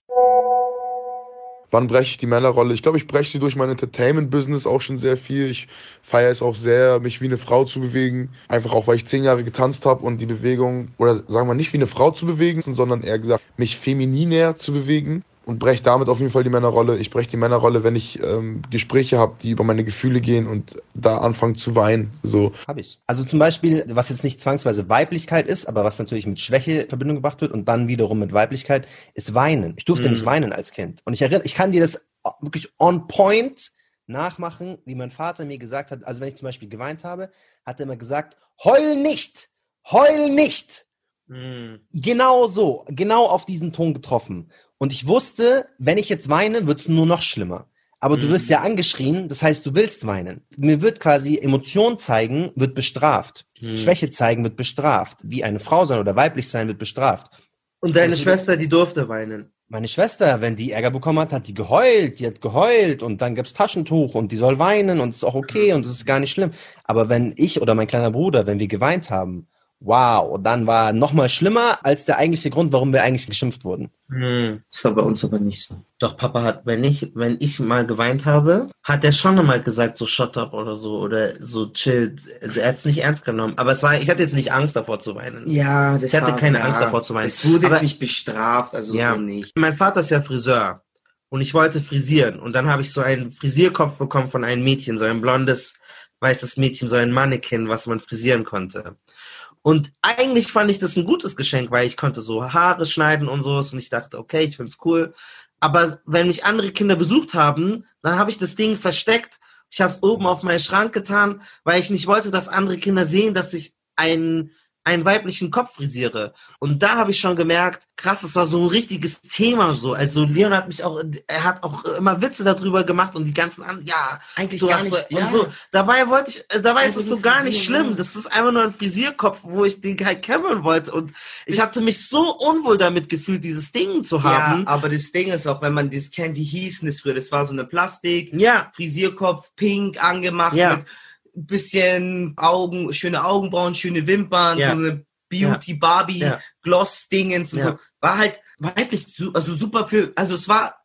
Wann breche ich die Männerrolle? Ich glaube, ich breche sie durch mein Entertainment-Business auch schon sehr viel. Ich feiere es auch sehr, mich wie eine Frau zu bewegen. Einfach auch, weil ich zehn Jahre getanzt habe und die Bewegung, oder sagen wir nicht wie eine Frau zu bewegen, sondern eher gesagt, mich femininer zu bewegen und breche damit auf jeden Fall die Männerrolle. Ich breche die Männerrolle, wenn ich ähm, Gespräche habe, die über meine Gefühle gehen und da anfangen zu weinen. So. Habe ich. Also zum Beispiel, was jetzt nicht zwangsweise Weiblichkeit ist, aber was natürlich mit Schwäche in Verbindung gebracht wird und dann wiederum mit Weiblichkeit, ist Weinen. Ich durfte mhm. nicht weinen als Kind. Und ich erinnere, ich kann dir das wirklich on point nachmachen, wie mein Vater mir gesagt hat. Also wenn ich zum Beispiel geweint habe, hat er immer gesagt, heul nicht, heul nicht. Mhm. Genau so, genau auf diesen Ton getroffen. Und ich wusste, wenn ich jetzt weine, wird's nur noch schlimmer. Aber mhm. du wirst ja angeschrien, das heißt, du willst weinen. Mir wird quasi Emotion zeigen, wird bestraft. Mhm. Schwäche zeigen wird bestraft. Wie eine Frau sein oder weiblich sein wird bestraft. Und deine also, Schwester, die durfte weinen. Meine Schwester, wenn die Ärger bekommen hat, hat die geheult, die hat geheult und dann gibt's Taschentuch und die soll weinen und es ist auch okay und es ist gar nicht schlimm. Aber wenn ich oder mein kleiner Bruder, wenn wir geweint haben, Wow, dann war noch mal schlimmer als der eigentliche Grund, warum wir eigentlich geschimpft wurden. Hm, das war bei uns aber nicht so. Doch Papa hat, wenn ich, wenn ich mal geweint habe, hat er schon mal gesagt, so shut up oder so oder so chill. Also er hat es nicht ernst genommen. Aber es war, ich hatte jetzt nicht Angst davor zu weinen. Ja, das Ich hatte war, keine ja, Angst davor zu weinen. Es wurde aber, nicht bestraft, also ja. so nicht. Mein Vater ist ja Friseur und ich wollte frisieren und dann habe ich so einen Frisierkopf bekommen von einem Mädchen, so ein blondes weißes Mädchen, so ein Mannequin, was man frisieren konnte. Und eigentlich fand ich das ein gutes Geschenk, weil ich konnte so Haare schneiden und so. Und ich dachte, okay, ich find's cool. Aber wenn mich andere Kinder besucht haben, dann habe ich das Ding versteckt. Ich habe es oben auf meinen Schrank getan, weil ich nicht wollte, dass andere Kinder sehen, dass ich ein einen weiblichen Kopf frisiere. Und da habe ich schon gemerkt, krass, das war so ein richtiges Thema so. Also Leon hat mich auch, er hat auch immer Witze darüber gemacht und die ganzen anderen, ja, eigentlich du gar nicht. So, ja. so. Dabei wollte ich, äh, dabei also ist es so gar nicht schlimm. Das ist einfach nur ein Frisierkopf, wo ich den halt kämmeln wollte. Und ich hatte mich so unwohl damit gefühlt, dieses Ding zu haben. Ja, aber das Ding ist auch, wenn man das kennt, die hießen es früher, das war so eine Plastik, ja. Frisierkopf, pink angemacht ja. mit bisschen Augen, schöne Augenbrauen, schöne Wimpern, ja. so eine Beauty Barbie ja. Gloss Dingens und ja. so. War halt weiblich, also super für, also es war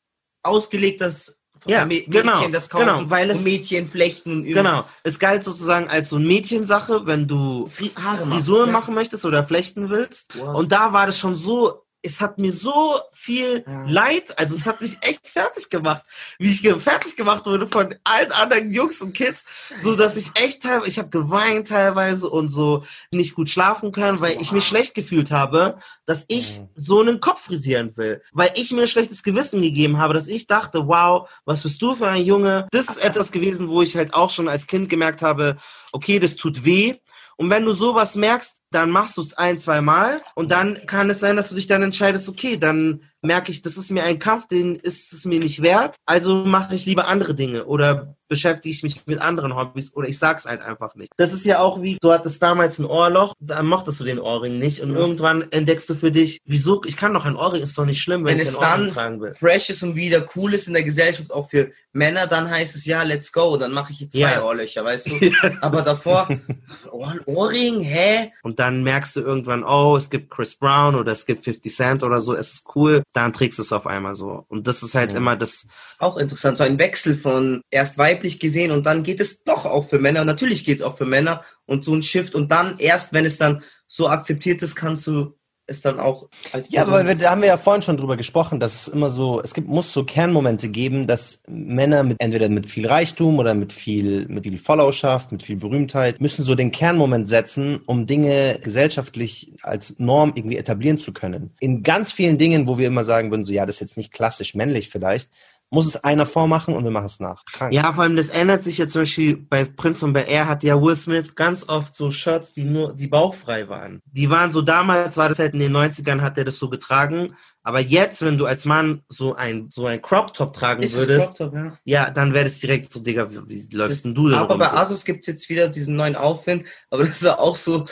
ausgelegt, dass ja, Mädchen genau, das kaufen genau, weil es, Mädchen flechten. Genau, es galt sozusagen als so ein Mädchensache, wenn du Haare Frisuren machen möchtest oder flechten willst. Wow. Und da war das schon so es hat mir so viel ja. Leid, also es hat mich echt fertig gemacht, wie ich fertig gemacht wurde von allen anderen Jungs und Kids, so dass ich echt teilweise, ich habe geweint teilweise und so nicht gut schlafen können, weil ich mich schlecht gefühlt habe, dass ich mhm. so einen Kopf frisieren will, weil ich mir ein schlechtes Gewissen gegeben habe, dass ich dachte, wow, was bist du für ein Junge? Das ist etwas gewesen, wo ich halt auch schon als Kind gemerkt habe, okay, das tut weh. Und wenn du sowas merkst, dann machst du es ein, zwei Mal und dann kann es sein, dass du dich dann entscheidest, okay, dann merke ich, das ist mir ein Kampf, den ist es mir nicht wert, also mache ich lieber andere Dinge oder beschäftige ich mich mit anderen Hobbys oder ich sag's halt einfach nicht. Das ist ja auch wie, du hattest damals ein Ohrloch, da mochtest du den Ohrring nicht und Ja. irgendwann entdeckst du für dich, wieso, ich kann doch ein Ohrring, ist doch nicht schlimm, wenn, Wenn ich es dann tragen will. fresh ist und wieder cool ist in der Gesellschaft, auch für Männer, dann heißt es ja, let's go, dann mache ich jetzt zwei Ja. Ohrlöcher, weißt du? Aber davor, Ohr, Ohrring, hä? Und dann merkst du irgendwann, oh, es gibt Chris Brown oder es gibt 50 Cent oder so, es ist cool, dann trägst du es auf einmal so. Und das ist halt immer das, Auch interessant, so ein Wechsel von erst weiblich gesehen und dann geht es doch auch für Männer. Natürlich geht es auch für Männer und so ein Shift und dann erst, wenn es dann so akzeptiert ist, kannst du es dann auch als Ja, aber wir, da haben wir ja vorhin schon drüber gesprochen, dass es immer so, es gibt, muss so Kernmomente geben, dass Männer mit, entweder mit viel Reichtum oder mit viel, mit viel Followerschaft, mit viel Berühmtheit, müssen so den Kernmoment setzen, um Dinge gesellschaftlich als Norm irgendwie etablieren zu können. In ganz vielen Dingen, wo wir immer sagen würden, so, ja, das ist jetzt nicht klassisch männlich vielleicht, muss es einer vormachen und wir machen es nach. Krank. Ja, vor allem das ändert sich ja zum Beispiel bei Prince und bei Air hat ja Will Smith ganz oft so Shirts, die nur, die bauchfrei waren. Die waren so damals, war das halt in den 90ern, hat er das so getragen. Aber jetzt, wenn du als Mann so ein, so ein Crop Top tragen Ist es würdest, Crop ja. ja, dann wäre das direkt so, Digga, wie, wie läufst denn du da Aber rum? bei. Asus gibt's jetzt wieder diesen neuen Aufwind, aber das war auch so,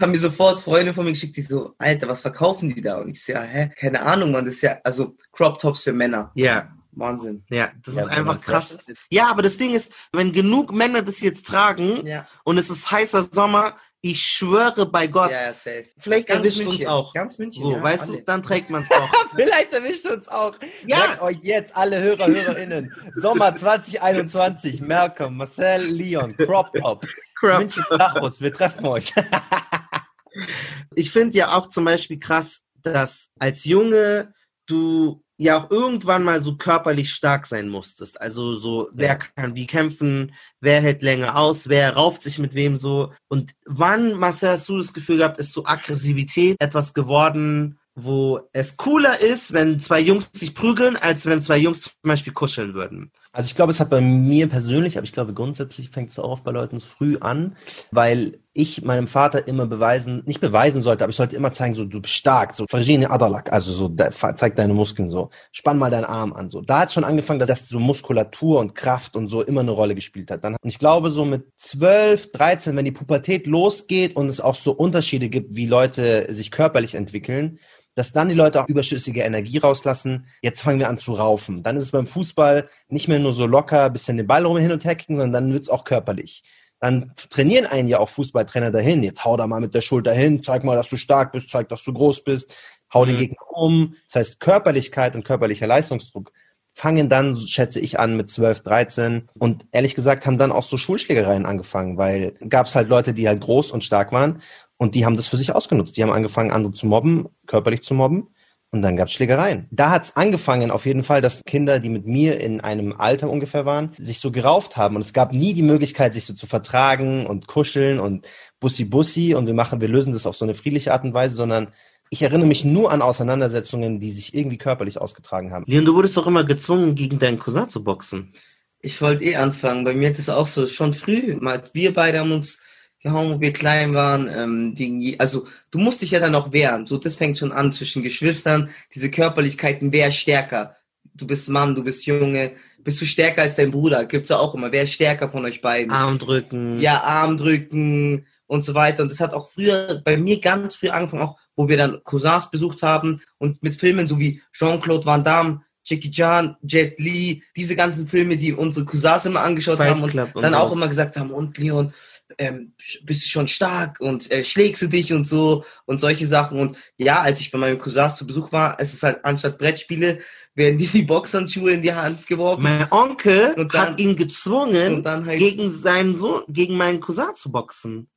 haben mir sofort Freunde von mir geschickt, die so, Alter, was verkaufen die da? Und ich so, ja, hä, keine Ahnung, man, das ist ja, also Crop Tops für Männer. Ja. Wahnsinn. Ja, das Ja, ist einfach krass. ist. Ja, aber das Ding ist, wenn genug Männer das jetzt tragen Ja. und es ist heißer Sommer, ich schwöre bei Gott, Ja, ja, safe. vielleicht Ganz erwischt München. uns auch. Ganz München, So, ja, weißt alle. du, dann trägt man es auch. Vielleicht erwischt uns auch. Ja. Merkt euch jetzt alle Hörer, HörerInnen. Sommer 2021. Malcolm, Marcel, Leon, Crop Top. Crop München Tachos, wir treffen euch. ich finde ja auch zum Beispiel krass, dass als Junge du ja auch irgendwann mal so körperlich stark sein musstest. Also so, wer kann wie kämpfen, wer hält länger aus, wer rauft sich mit wem so. Und wann, Marcel, hast du das Gefühl gehabt, ist so Aggressivität etwas geworden, wo es cooler ist, wenn zwei Jungs sich prügeln, als wenn zwei Jungs zum Beispiel kuscheln würden? Also ich glaube, es hat bei mir persönlich, aber ich glaube grundsätzlich fängt es auch oft bei Leuten früh an, weil ich meinem Vater immer beweisen, nicht beweisen sollte, aber ich sollte immer zeigen, so du bist stark, so Farjini Adalak, also so da, zeig deine Muskeln so, spann mal deinen Arm an so. Da hat schon angefangen, dass, dass so Muskulatur und Kraft und so immer eine Rolle gespielt hat. Dann und ich glaube so mit 12, 13, wenn die Pubertät losgeht und es auch so Unterschiede gibt, wie Leute sich körperlich entwickeln, dass dann die Leute auch überschüssige Energie rauslassen. Jetzt fangen wir an zu raufen. Dann ist es beim Fußball nicht mehr nur so locker, bisschen den Ball rum hin und her kicken, sondern dann wird's auch körperlich. Dann trainieren einen ja auch Fußballtrainer dahin. Jetzt hau da mal mit der Schulter hin, zeig mal, dass du stark bist, zeig, dass du groß bist, hau den Mhm. Gegner um. Das heißt, Körperlichkeit und körperlicher Leistungsdruck fangen dann, schätze ich, an mit 12, 13. Und ehrlich gesagt haben dann auch so Schulschlägereien angefangen, weil gab's halt Leute, die halt groß und stark waren und die haben das für sich ausgenutzt. Die haben angefangen, andere zu mobben, körperlich zu mobben. Und dann gab's Schlägereien. Da hat's angefangen auf jeden Fall, dass Kinder, die mit mir in einem Alter ungefähr waren, sich so gerauft haben. Und es gab nie die Möglichkeit, sich so zu vertragen und kuscheln und Bussi Bussi und wir machen, wir lösen das auf so eine friedliche Art und Weise, sondern ich erinnere mich nur an Auseinandersetzungen, die sich irgendwie körperlich ausgetragen haben. Leon, du wurdest doch immer gezwungen, gegen deinen Cousin zu boxen. Ich wollte eh anfangen. Bei mir hat es auch so schon früh. Mal, wir beide haben uns gehauen, wo wir klein waren. Ähm, gegen je, also du musst dich ja dann auch wehren. So, das fängt schon an zwischen Geschwistern. Diese Körperlichkeiten, wer ist stärker? Du bist Mann, du bist Junge. Bist du stärker als dein Bruder? Gibt's ja auch immer. Wer ist stärker von euch beiden? Arm drücken. Ja, Arm drücken und so weiter. Und das hat auch früher bei mir ganz früh angefangen, auch wo wir dann Cousins besucht haben und mit Filmen so wie Jean-Claude Van Damme, Jackie Chan, Jet Li, diese ganzen Filme, die unsere Cousins immer angeschaut Fight haben und Club und dann auch sowas. immer gesagt haben, und Leon, ähm, bist du schon stark und äh, schlägst du dich und so und solche Sachen. Und ja, als ich bei meinem Cousins zu Besuch war, es ist halt anstatt Brettspiele, werden die die Boxhandschuhe in die Hand geworfen. Mein Onkel dann- hat ihn gezwungen, gegen seinen Sohn, gegen meinen Cousin zu boxen.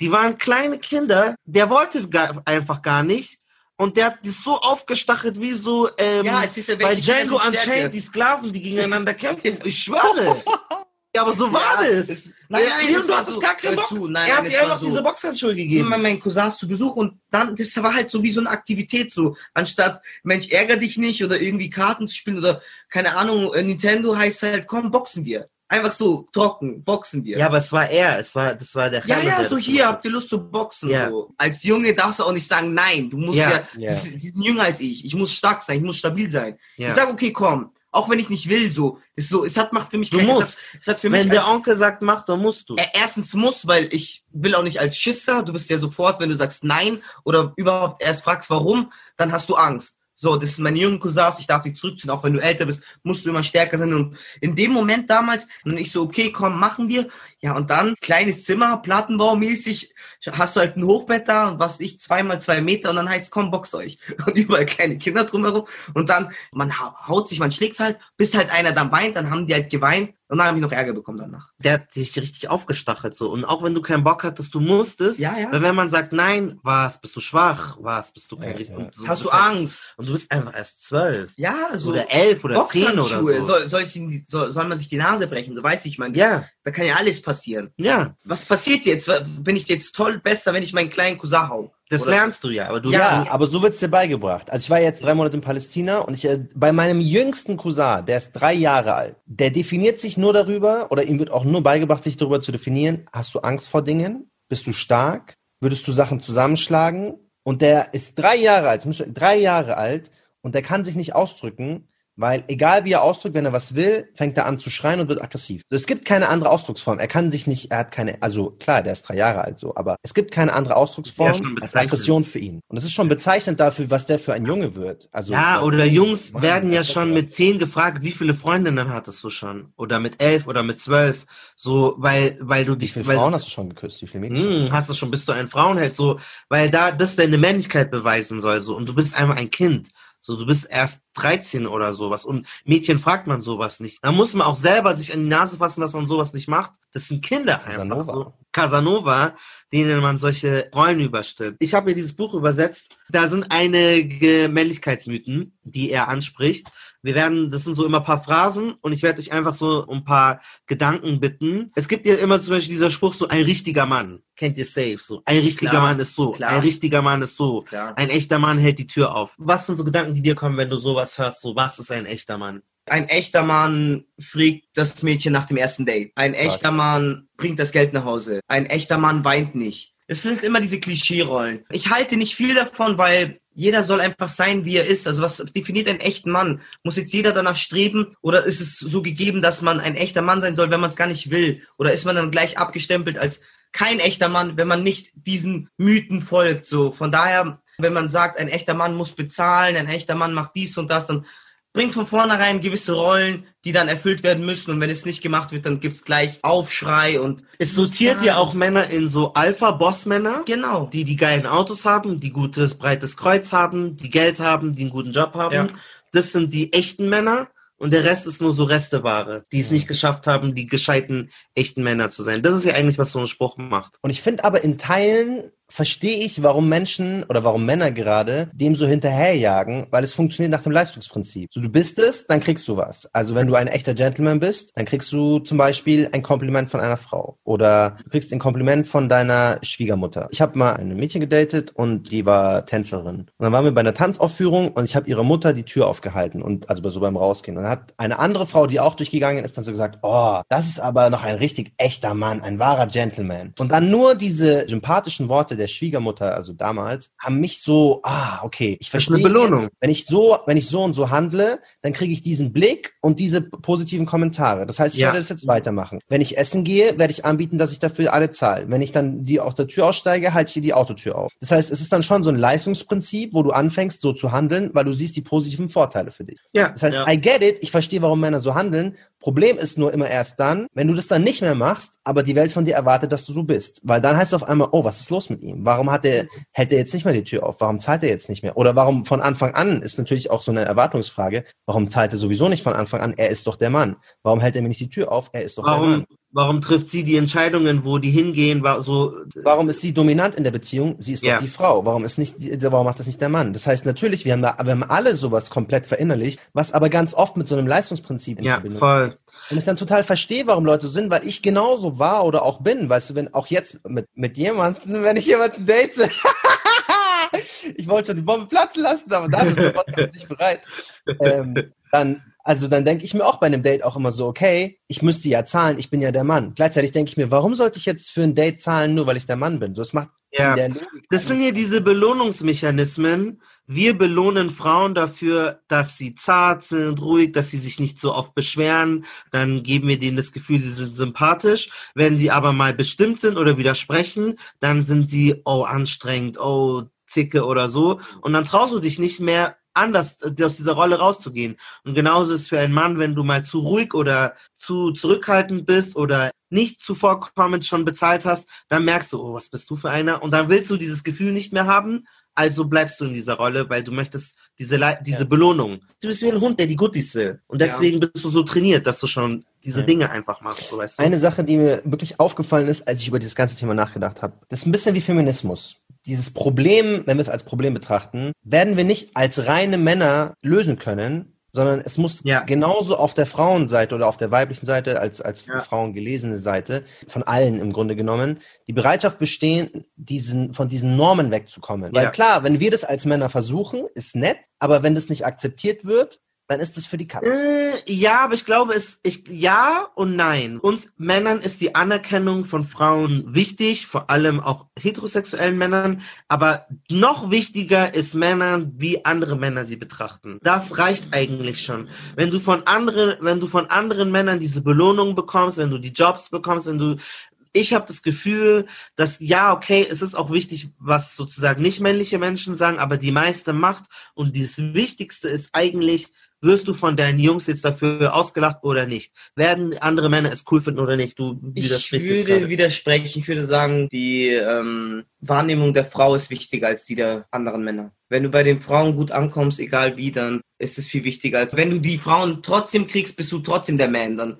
Die waren kleine Kinder, der wollte gar, einfach gar nicht. Und der hat die so aufgestachelt wie so ähm, Ja, es ist ja bei Django. Unchained, die Sklaven, die gegeneinander kämpfen. Ich schwöre. Ja, aber so war Ja, das. es- nein, Ja, nein, es du hattest so- gar keinen Bock. zu, nein, er hat nein, dir einfach so. diese Boxhandschuhe gegeben. immer meinen Cousins zu Besuch und dann, das war halt so wie so eine Aktivität, so, anstatt, Mensch, ärger dich nicht oder irgendwie Karten zu spielen oder, keine Ahnung, äh, Nintendo heißt halt, komm, boxen wir. Einfach so trocken, boxen wir. Ja, aber es war er, es war, das war der Ja, Khaled, ja, so das hier habt ihr Lust zu boxen. Ja. So. Als Junge darfst du auch nicht sagen, nein, du musst Ja, ja, ja. die sind- jünger als ich, ich muss stark sein, ich muss stabil sein. Ich sag, okay, komm, auch wenn ich nicht will, so, ist so, es hat macht für mich Du keinen- es musst. hat, es hat für Wenn mich der als, Onkel sagt, mach, dann musst du. äh, erstens muss, weil ich will auch nicht als Schisser, du bist ja sofort, wenn du sagst nein oder überhaupt erst fragst, warum, dann hast du Angst. So, das sind meine jungen Cousins, ich darf sie zurückziehen, auch wenn du älter bist, musst du immer stärker sein. Und in dem Moment damals, und ich so, okay, komm, machen wir. Ja, und dann, kleines Zimmer, Plattenbaumäßig, hast du halt ein Hochbett da, und was ich, zweimal zwei Meter, und dann heißt, komm, box euch. Und überall kleine Kinder drumherum. Und dann, man hau- haut sich, man schlägt halt, bis halt einer dann weint, dann haben die halt geweint, und dann habe ich noch Ärger bekommen danach. Der hat dich richtig aufgestachelt so. Und auch wenn du keinen Bock hattest, du musstest. Ja, ja. Weil wenn man sagt, nein, was, bist du schwach, was, bist du kein Ja, richtig. ja. so Hast du halt- Angst? Und du bist einfach erst zwölf. Ja, so. Oder elf oder zehn oder Boxhandschuhe. so. Soll, soll, ich soll, soll man sich die Nase brechen? Du weißt, ich meine, Ja, da kann ja alles passieren. ja. Was passiert jetzt? Bin ich jetzt toll besser, wenn ich meinen kleinen Cousin hau? Das Oder- lernst du ja, aber du Ja, aber so wird's dir beigebracht. Also ich war jetzt drei Monate in Palästina und ich äh, bei meinem jüngsten Cousin, der ist drei Jahre alt, der definiert sich nur darüber oder ihm wird auch nur beigebracht, sich darüber zu definieren. Hast du Angst vor Dingen? Bist du stark? Würdest du Sachen zusammenschlagen? Und der ist drei Jahre alt, drei Jahre alt und der kann sich nicht ausdrücken, weil egal wie er ausdrückt, wenn er was will, fängt er an zu schreien und wird aggressiv. Es gibt keine andere Ausdrucksform. Er kann sich nicht, er hat keine, also klar, der ist drei Jahre alt so, aber es gibt keine andere Ausdrucksform als. Aggression für ihn. Und das ist schon bezeichnend dafür, was der für ein Junge wird. Also Ja, oder Jungs Mann, werden ja schon mit zehn gefragt, wie viele Freundinnen hattest du schon? Oder mit elf oder mit zwölf. So, weil, weil du Wie dich, viele weil, Frauen hast du schon geküsst? Wie viele Mädchen? hast du Hm, schon hast du schon, bist du ein Frauenheld, so, weil da das deine Männlichkeit beweisen soll, so, und du bist einfach ein Kind. So, du bist erst 13 oder sowas. Und Mädchen fragt man sowas nicht. Da muss man auch selber sich an die Nase fassen, dass man sowas nicht macht. Das sind Kinder einfach Casanova. so. Casanova, denen man solche Rollen überstülpt. Ich habe hier dieses Buch übersetzt. Da sind einige Männlichkeitsmythen, die er anspricht. Wir werden, das sind so immer ein paar Phrasen und ich werde euch einfach so um ein paar Gedanken bitten. Es gibt ja immer zum Beispiel dieser Spruch so, ein richtiger Mann. Kennt ihr safe so. Ein richtiger Klar, Mann ist so. klar. Ein richtiger Mann ist so. Klar. Ein echter Mann hält die Tür auf. Was sind so Gedanken, die dir kommen, wenn du sowas hörst? So, was ist ein echter Mann? Ein echter Mann fragt das Mädchen nach dem ersten Date. Ein echter Mann bringt das Geld nach Hause. Ein echter Mann weint nicht. Es sind immer diese Klischee-Rollen. Ich halte nicht viel davon, weil jeder soll einfach sein, wie er ist. Also was definiert einen echten Mann? Muss jetzt jeder danach streben? Oder ist es so gegeben, dass man ein echter Mann sein soll, wenn man es gar nicht will? Oder ist man dann gleich abgestempelt als kein echter Mann, wenn man nicht diesen Mythen folgt? So, von daher, wenn man sagt, ein echter Mann muss bezahlen, ein echter Mann macht dies und das, dann bringt von vornherein gewisse Rollen, die dann erfüllt werden müssen. Und wenn es nicht gemacht wird, dann gibt's gleich Aufschrei und Es sortiert ja auch Männer in so Alpha-Boss-Männer. Genau. die die geilen Autos haben, die gutes breites Kreuz haben, die Geld haben, die einen guten Job haben. Ja. Das sind die echten Männer und der Rest ist nur so Resteware, die es nicht geschafft haben, die gescheiten echten Männer zu sein. Das ist ja eigentlich, was so ein Spruch macht. Und ich finde aber in Teilen verstehe ich, warum Menschen oder warum Männer gerade dem so hinterherjagen, weil es funktioniert nach dem Leistungsprinzip. So, du bist es, dann kriegst du was. Also wenn du ein echter Gentleman bist, dann kriegst du zum Beispiel ein Kompliment von einer Frau oder du kriegst ein Kompliment von deiner Schwiegermutter. Ich habe mal ein Mädchen gedatet und die war Tänzerin. Und dann waren wir bei einer Tanzaufführung und ich habe ihrer Mutter die Tür aufgehalten und also so beim Rausgehen. Und dann hat eine andere Frau, die auch durchgegangen ist, dann so gesagt, oh, das ist aber noch ein richtig echter Mann, ein wahrer Gentleman. Und dann nur diese sympathischen Worte der Schwiegermutter, also damals, haben mich so, ah, okay, ich Das ist verstehe. eine Belohnung. Jetzt, wenn ich so, wenn ich so und so handle, dann kriege ich diesen Blick und diese positiven Kommentare. Das heißt, ich Ja. werde das jetzt weitermachen. Wenn ich essen gehe, werde ich anbieten, dass ich dafür alle zahle. Wenn ich dann die aus der Tür aussteige, halte ich hier die Autotür auf. Das heißt, es ist dann schon so ein Leistungsprinzip, wo du anfängst, so zu handeln, weil du siehst die positiven Vorteile für dich. Ja. Das heißt, ja. I get it, ich verstehe, warum Männer so handeln. Problem ist nur immer erst dann, wenn du das dann nicht mehr machst, aber die Welt von dir erwartet, dass du so bist. Weil dann heißt es auf einmal, oh, was ist los mit ihm? Warum hat er, hält er jetzt nicht mehr die Tür auf? Warum zahlt er jetzt nicht mehr? Oder warum von Anfang an, ist natürlich auch so eine Erwartungsfrage, warum zahlt er sowieso nicht von Anfang an? Er ist doch der Mann. Warum hält er mir nicht die Tür auf? Er ist doch der Warum, Mann. Warum trifft sie die Entscheidungen, wo die hingehen, war so, Warum ist sie dominant in der Beziehung? Sie ist Ja. doch die Frau. Warum ist nicht, warum macht das nicht der Mann? Das heißt natürlich, wir haben da, wir haben alle sowas komplett verinnerlicht, was aber ganz oft mit so einem Leistungsprinzip in ja, Verbindung voll. Und ich dann total verstehe, warum Leute sind, weil ich genauso war oder auch bin. Weißt du, wenn auch jetzt mit, mit jemandem, wenn ich jemanden date, ich wollte schon die Bombe platzen lassen, aber da ist der Podcast nicht bereit. Ähm, dann Also dann denke ich mir auch bei einem Date auch immer so, okay, ich müsste ja zahlen, ich bin ja der Mann. Gleichzeitig denke ich mir, warum sollte ich jetzt für ein Date zahlen, nur weil ich der Mann bin? So, es macht Ja, das sind ja diese Belohnungsmechanismen. Wir belohnen Frauen dafür, dass sie zart sind, ruhig, dass sie sich nicht so oft beschweren. Dann geben wir denen das Gefühl, sie sind sympathisch. Wenn sie aber mal bestimmt sind oder widersprechen, dann sind sie, oh, anstrengend, oh, zicke oder so. Und dann traust du dich nicht mehr anders äh, aus dieser Rolle rauszugehen. Und genauso ist es für einen Mann, wenn du mal zu ruhig oder zu zurückhaltend bist oder nicht zuvorkommend schon bezahlt hast, dann merkst du, oh, was bist du für einer? Und dann willst du dieses Gefühl nicht mehr haben, also bleibst du in dieser Rolle, weil du möchtest diese, Le diese Belohnung. Du bist wie ein Hund, der die Guttis will. Und deswegen bist du so trainiert, dass du schon diese Ja. Dinge einfach machst, so weißt du. Eine Sache, die mir wirklich aufgefallen ist, als ich über dieses ganze Thema nachgedacht habe, das ist ein bisschen wie Feminismus. Dieses Problem, wenn wir es als Problem betrachten, werden wir nicht als reine Männer lösen können, sondern es muss genauso auf der Frauenseite oder auf der weiblichen Seite als, als für Frauen gelesene Seite, von allen im Grunde genommen, die Bereitschaft bestehen, diesen, von diesen Normen wegzukommen. Weil Ja. klar, wenn wir das als Männer versuchen, ist nett, aber wenn das nicht akzeptiert wird, dann ist das für die Katz. Äh, ja, aber ich glaube, es, ich, ja und nein. Uns Männern ist die Anerkennung von Frauen wichtig, vor allem auch heterosexuellen Männern. Aber noch wichtiger ist Männern, wie andere Männer sie betrachten. Das reicht eigentlich schon. Wenn du von anderen, wenn du von anderen Männern diese Belohnung bekommst, wenn du die Jobs bekommst, wenn du ich habe das Gefühl, dass ja, okay, es ist auch wichtig, was sozusagen nicht männliche Menschen sagen, aber die meiste Macht und das Wichtigste ist eigentlich, wirst du von deinen Jungs jetzt dafür ausgelacht oder nicht? Werden andere Männer es cool finden oder nicht? Du Ich widersprichst jetzt würde widersprechen. Ich würde sagen, die ähm, Wahrnehmung der Frau ist wichtiger als die der anderen Männer. Wenn du bei den Frauen gut ankommst, egal wie, dann ist es viel wichtiger. Als wenn du die Frauen trotzdem kriegst, bist du trotzdem der Man. Dann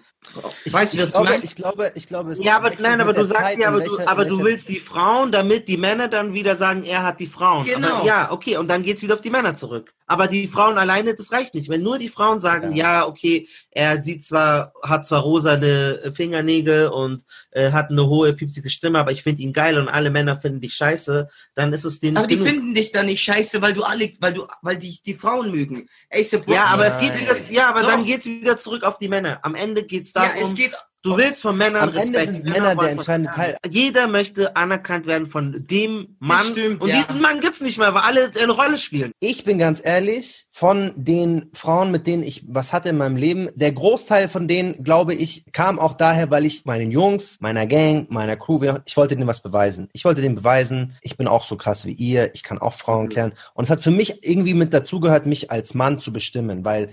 weißt du, ich was glaube, du meinst? ich glaube, ich glaube, es Ja, aber nein, aber du sagst ja, aber, du, aber du willst die Frauen, damit die Männer dann wieder sagen, er hat die Frauen. Genau. Aber, ja, okay, und dann geht's wieder auf die Männer zurück. Aber die Frauen alleine, das reicht nicht. Wenn nur die Frauen sagen, ja, okay, er sieht zwar, hat zwar rosane Fingernägel und äh, hat eine hohe, piepsige Stimme, aber ich finde ihn geil und alle Männer finden dich scheiße, dann ist es denen Aber die genug. finden dich dann nicht scheiße, weil du alle, weil du, weil die, die Frauen mögen. ASAP Ja, aber es geht wieder, ja, aber Doch. dann geht's wieder zurück auf die Männer. Am Ende geht's Ja, darum, es geht- du willst von Männern Am Ende Respekt. sind Männer der wollen- entscheidende Teil. Jeder möchte anerkannt werden von dem Mann. stimmt, und ja. diesen Mann gibt's nicht mehr, weil alle eine Rolle spielen. Ich bin ganz ehrlich, von den Frauen, mit denen ich was hatte in meinem Leben, der Großteil von denen, glaube ich, kam auch daher, weil ich meinen Jungs, meiner Gang, meiner Crew, ich wollte denen was beweisen. Ich wollte denen beweisen, ich bin auch so krass wie ihr, ich kann auch Frauen klären. Und es hat für mich irgendwie mit dazugehört, mich als Mann zu bestimmen, weil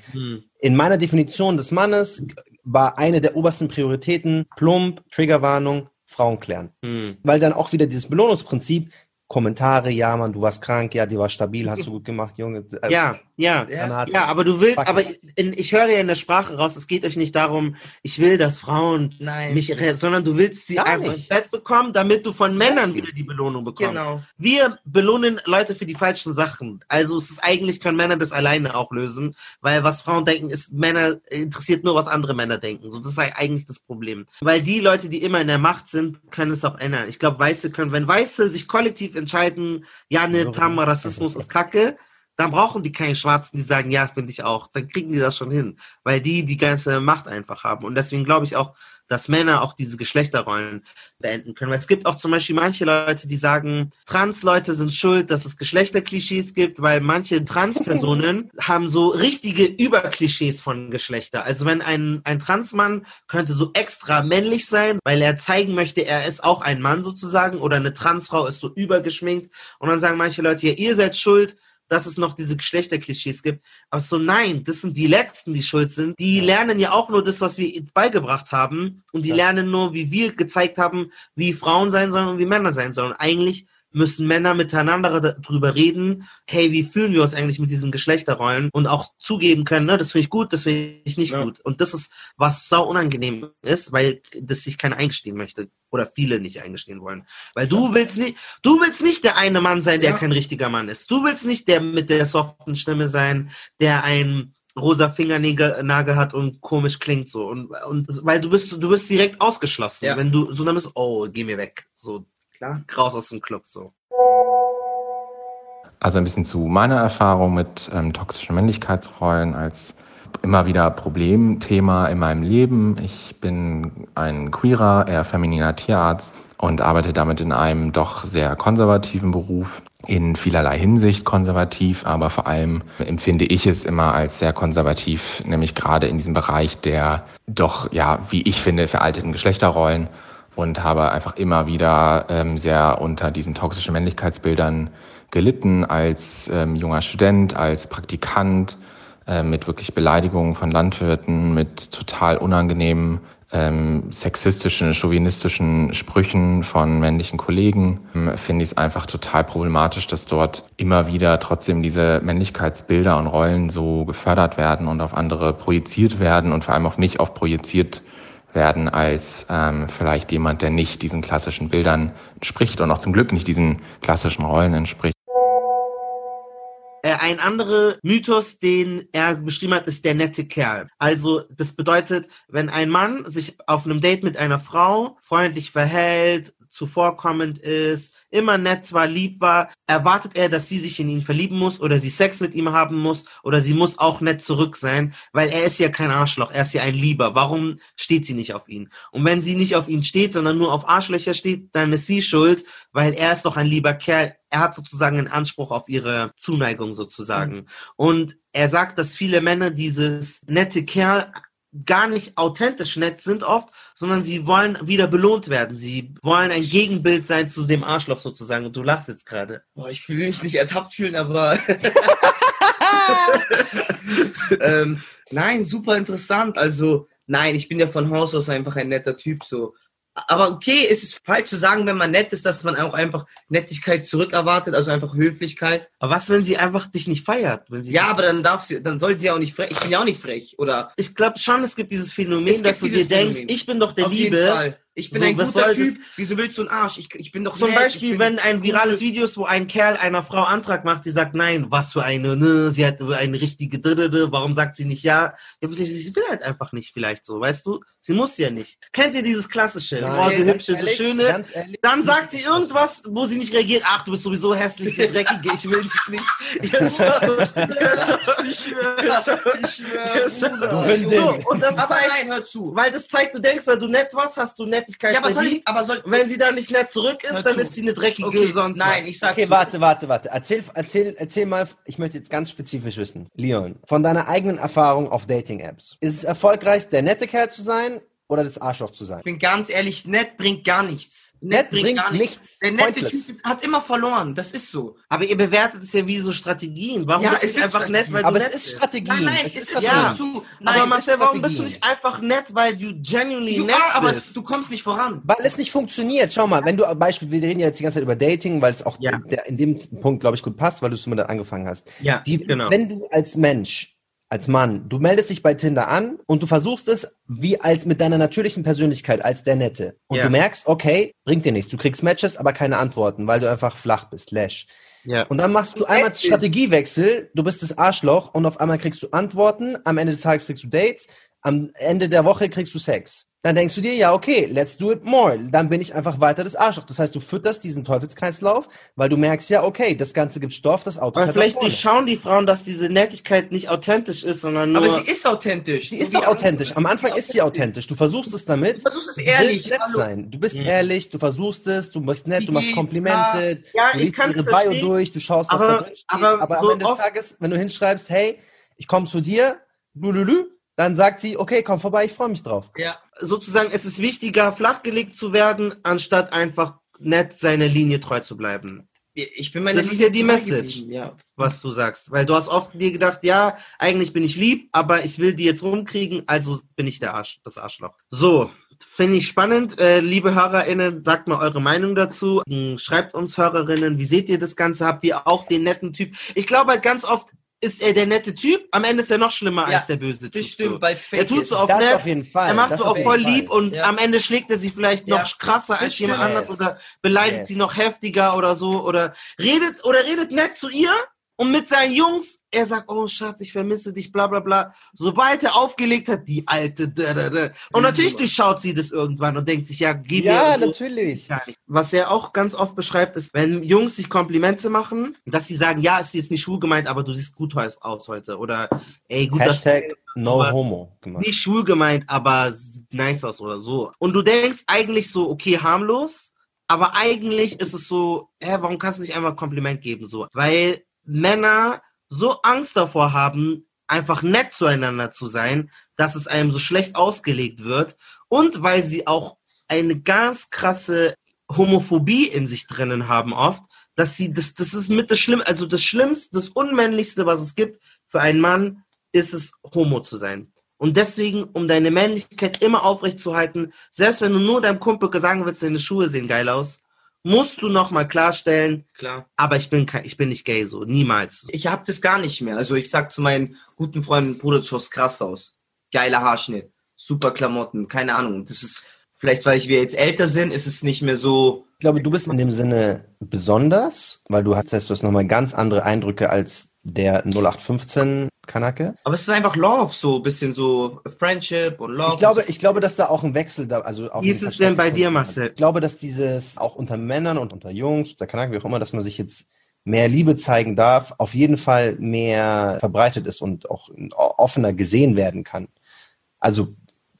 in meiner Definition des Mannes war eine der obersten Prioritäten plump, Triggerwarnung, Frauen klären. Weil dann auch wieder dieses Belohnungsprinzip, Kommentare, ja, Mann, du warst krank, ja, die war stabil, hast du gut gemacht, Junge. Äh, Ja, ja, ja, aber du willst, aber in, ich höre ja in der Sprache raus, es geht euch nicht darum, ich will, dass Frauen Nein. mich, sondern du willst sie Gar einfach nicht. ins Bett bekommen, damit du von Männern wieder die Belohnung bekommst. Genau. Wir belohnen Leute für die falschen Sachen. Also es ist eigentlich können Männer das alleine auch lösen, weil was Frauen denken, ist Männer interessiert nur was andere Männer denken. So das ist eigentlich das Problem, weil die Leute, die immer in der Macht sind, können es auch ändern. Ich glaube, Weiße können, wenn Weiße sich kollektiv entscheiden, ja, ne, Tam, Rassismus ist Kacke, dann brauchen die keinen Schwarzen, die sagen, ja, finde ich auch. Dann kriegen die das schon hin, weil die die ganze Macht einfach haben. Und deswegen glaube ich auch, dass Männer auch diese Geschlechterrollen beenden können. Weil es gibt auch zum Beispiel manche Leute, die sagen, Trans-Leute sind schuld, dass es Geschlechterklischees gibt, weil manche Trans-Personen haben so richtige Überklischees von Geschlechter. Also wenn ein, ein Transmann könnte so extra männlich sein, weil er zeigen möchte, er ist auch ein Mann sozusagen, oder eine Transfrau ist so übergeschminkt. Und dann sagen manche Leute, ja, ihr seid schuld, dass es noch diese Geschlechterklischees gibt. Aber so nein, das sind die Letzten, die schuld sind. Die lernen ja auch nur das, was wir beigebracht haben. Und die lernen nur, wie wir gezeigt haben, wie Frauen sein sollen und wie Männer sein sollen. Eigentlich müssen Männer miteinander darüber reden, hey, wie fühlen wir uns eigentlich mit diesen Geschlechterrollen und auch zugeben können, ne, das finde ich gut, das finde ich nicht gut. Und das ist, was sau unangenehm ist, weil das sich keiner eingestehen möchte oder viele nicht eingestehen wollen. Weil du willst nicht, du willst nicht der eine Mann sein, der Ja. kein richtiger Mann ist. Du willst nicht der mit der soften Stimme sein, der ein rosa Fingernagel Nagel hat und komisch klingt so und und weil du bist du bist direkt ausgeschlossen, Ja. wenn du so dann bist oh geh mir weg so Klar. raus aus dem Club so. Also ein bisschen zu meiner Erfahrung mit ähm, toxischen Männlichkeitsrollen als immer wieder Problemthema in meinem Leben. Ich bin ein queerer, eher femininer Tierarzt und arbeite damit in einem doch sehr konservativen Beruf. In vielerlei Hinsicht konservativ, aber vor allem empfinde ich es immer als sehr konservativ, nämlich gerade in diesem Bereich der doch, ja, wie ich finde, veralteten Geschlechterrollen und habe einfach immer wieder ähm, sehr unter diesen toxischen Männlichkeitsbildern gelitten als ähm, junger Student, als Praktikant, äh, mit wirklich Beleidigungen von Landwirten, mit total unangenehmen ähm, sexistischen, chauvinistischen Sprüchen von männlichen Kollegen, ähm, finde ich es einfach total problematisch, dass dort immer wieder trotzdem diese Männlichkeitsbilder und Rollen so gefördert werden und auf andere projiziert werden und vor allem auf mich auch projiziert werden als ähm, vielleicht jemand, der nicht diesen klassischen Bildern entspricht und auch zum Glück nicht diesen klassischen Rollen entspricht. Äh, ein anderer Mythos, den er beschrieben hat, ist der nette Kerl. Also das bedeutet, wenn ein Mann sich auf einem Date mit einer Frau freundlich verhält, zuvorkommend ist, immer nett war, lieb war, erwartet er, dass sie sich in ihn verlieben muss oder sie Sex mit ihm haben muss oder sie muss auch nett zurück sein, weil er ist ja kein Arschloch, er ist ja ein Lieber. Warum steht sie nicht auf ihn? Und wenn sie nicht auf ihn steht, sondern nur auf Arschlöcher steht, dann ist sie schuld, weil er ist doch ein lieber Kerl. Er hat sozusagen einen Anspruch auf ihre Zuneigung sozusagen. Mhm. Und er sagt, dass viele Männer dieses nette Kerl gar nicht authentisch nett sind oft, sondern sie wollen wieder belohnt werden. Sie wollen ein Gegenbild sein zu dem Arschloch sozusagen. Und du lachst jetzt gerade. Boah, ich fühle mich nicht ertappt fühlen, aber ähm, nein, super interessant. Also nein, ich bin ja von Haus aus einfach ein netter Typ so aber okay, ist es falsch zu sagen, wenn man nett ist, dass man auch einfach Nettigkeit zurückerwartet, also einfach Höflichkeit. Aber was, wenn sie einfach dich nicht feiert? Wenn sie ja, aber dann darf sie, dann soll sie auch nicht frech. Ich bin ja auch nicht frech, oder? Ich glaube schon, es gibt dieses Phänomen, gibt dass du dir Phänomen. denkst, ich bin doch der Auf Liebe. Ich bin so, ein guter Typ. Wieso willst du einen Arsch? Ich, ich bin doch Zum nett. Beispiel, wenn ein virales Video ist, wo ein Kerl einer Frau Antrag macht, die sagt, nein, was für eine, ne, sie hat eine richtige, warum sagt sie nicht ja? ja? Sie will halt einfach nicht vielleicht so, weißt du? Sie muss ja nicht. Kennt ihr dieses klassische? Nein, oh, du hübsche, du schöne. Dann sagt sie irgendwas, wo sie nicht reagiert. Ach, du bist sowieso hässlich, du dreckige, ich will dich nicht. Ich schwöre, ich schwöre, ich schwöre. Und das zeigt, nein, hör zu. Weil das zeigt, du denkst, weil du nett warst, hast du nett Nettigkeit ja, aber soll ich, aber soll, wenn sie da nicht nett zurück ist, dann ist sie eine dreckige okay, sonst. Nein, ich sag Okay, warte, warte, warte. Erzähl, erzähl, erzähl mal, ich möchte jetzt ganz spezifisch wissen. Leon, von deiner eigenen Erfahrung auf Dating-Apps. Ist es erfolgreich, der nette Kerl zu sein oder das Arschloch zu sein? Ich bin ganz ehrlich, nett bringt gar nichts. Nett, bringt, bringt gar nichts. nichts. Der nette Pointless. Typ hat immer verloren. Das ist so. Aber ihr bewertet es ja wie so Strategien. Warum ja, ist es einfach nett, weil aber du es ist Strategie. Nein, nein, es, es ist. Ja. Zu. Nein, aber Marcel, warum bist du nicht einfach nett, weil du genuinely du, nett bist? Aber du kommst nicht voran. Weil es nicht funktioniert. Schau mal, wenn du Beispiel, wir reden ja jetzt die ganze Zeit über Dating, weil es auch ja. in dem Punkt, glaube ich, gut passt, weil du es immer angefangen hast. Ja, die, genau. Wenn du als Mensch als Mann, du meldest dich bei Tinder an und du versuchst es wie als mit deiner natürlichen Persönlichkeit, als der Nette. Und ja. du merkst, okay, bringt dir nichts. Du kriegst Matches, aber keine Antworten, weil du einfach flach bist, Lash. Ja. Und dann machst du einmal Strategiewechsel, du bist das Arschloch und auf einmal kriegst du Antworten, am Ende des Tages kriegst du Dates, am Ende der Woche kriegst du Sex dann denkst du dir, ja, okay, let's do it more. Dann bin ich einfach weiter das Arschloch. Das heißt, du fütterst diesen Teufelskreislauf, weil du merkst ja, okay, das Ganze gibt Stoff, das Auto Aber vielleicht durchschauen die Frauen, dass diese Nettigkeit nicht authentisch ist, sondern nur... Aber sie ist authentisch. Sie ist doch authentisch. Am Anfang ist sie authentisch. Du versuchst es damit. Du versuchst es ehrlich. Du nett Hallo. sein. Du bist mhm. ehrlich, du versuchst es, du bist nett, du machst Komplimente, ja, du ich kann ihre Bio durch, du schaust, was aber, da drin steht. Aber, aber so am Ende des Tages, wenn du hinschreibst, hey, ich komme zu dir, lululü, dann sagt sie, okay, komm vorbei, ich freue mich drauf. Ja, sozusagen, es ist wichtiger, flachgelegt zu werden, anstatt einfach nett seiner Linie treu zu bleiben. Ich bin meine das Linie ist ja die Message, ja. was du sagst. Weil du hast oft dir gedacht, ja, eigentlich bin ich lieb, aber ich will die jetzt rumkriegen, also bin ich der Arsch, das Arschloch. So, finde ich spannend. Äh, liebe HörerInnen, sagt mal eure Meinung dazu. Hm, schreibt uns HörerInnen, wie seht ihr das Ganze? Habt ihr auch den netten Typ? Ich glaube halt ganz oft, ist er der nette Typ, am Ende ist er noch schlimmer ja, als der böse Typ. Das stimmt, weil es Er tut so auf das nett, auf jeden Fall. er macht das so auf voll lieb und ja. am Ende schlägt er sie vielleicht ja. noch krasser als jemand anders oder beleidigt yes. sie noch heftiger oder so oder redet oder redet nett zu ihr Und mit seinen Jungs, er sagt, oh Schatz, ich vermisse dich, bla bla bla. Sobald er aufgelegt hat, die alte, da, da, da. Und natürlich durchschaut sie das irgendwann und denkt sich, ja, gib Ja, mir so. natürlich. Was er auch ganz oft beschreibt, ist, wenn Jungs sich Komplimente machen, dass sie sagen, ja, ist jetzt nicht schwul gemeint, aber du siehst gut aus heute. Oder, ey, gut, dass Hashtag no aber homo gemacht. nicht schwul gemeint, aber sieht nice aus oder so. Und du denkst eigentlich so, okay, harmlos, aber eigentlich ist es so, hä, warum kannst du nicht einfach ein Kompliment geben, so? Weil Männer so Angst davor haben, einfach nett zueinander zu sein, dass es einem so schlecht ausgelegt wird und weil sie auch eine ganz krasse Homophobie in sich drinnen haben oft, dass sie, das, das ist mit das Schlimm, also das Schlimmste, das Unmännlichste, was es gibt für einen Mann, ist es, Homo zu sein. Und deswegen, um deine Männlichkeit immer aufrechtzuerhalten, selbst wenn du nur deinem Kumpel sagen willst, deine Schuhe sehen geil aus, musst du nochmal klarstellen, Klar. aber ich bin kein, ich bin nicht gay, so, niemals. Ich hab das gar nicht mehr. Also ich sag zu meinen guten Freunden, Bruder, du schaust krass aus. Geiler Haarschnitt, super Klamotten, keine Ahnung. Das ist, vielleicht weil wir jetzt älter sind, ist es nicht mehr so. Ich glaube, du bist in dem Sinne besonders, weil du hattest du hast nochmal ganz andere Eindrücke als der 0815 Kanake. Aber es ist einfach Love, so ein bisschen so Friendship und Love. Ich glaube, ich glaube, dass da auch ein Wechsel da, also auch Wie ist es denn bei dir, Marcel? Ich glaube, dass dieses auch unter Männern und unter Jungs, der Kanake, wie auch immer, dass man sich jetzt mehr Liebe zeigen darf, auf jeden Fall mehr verbreitet ist und auch offener gesehen werden kann. Also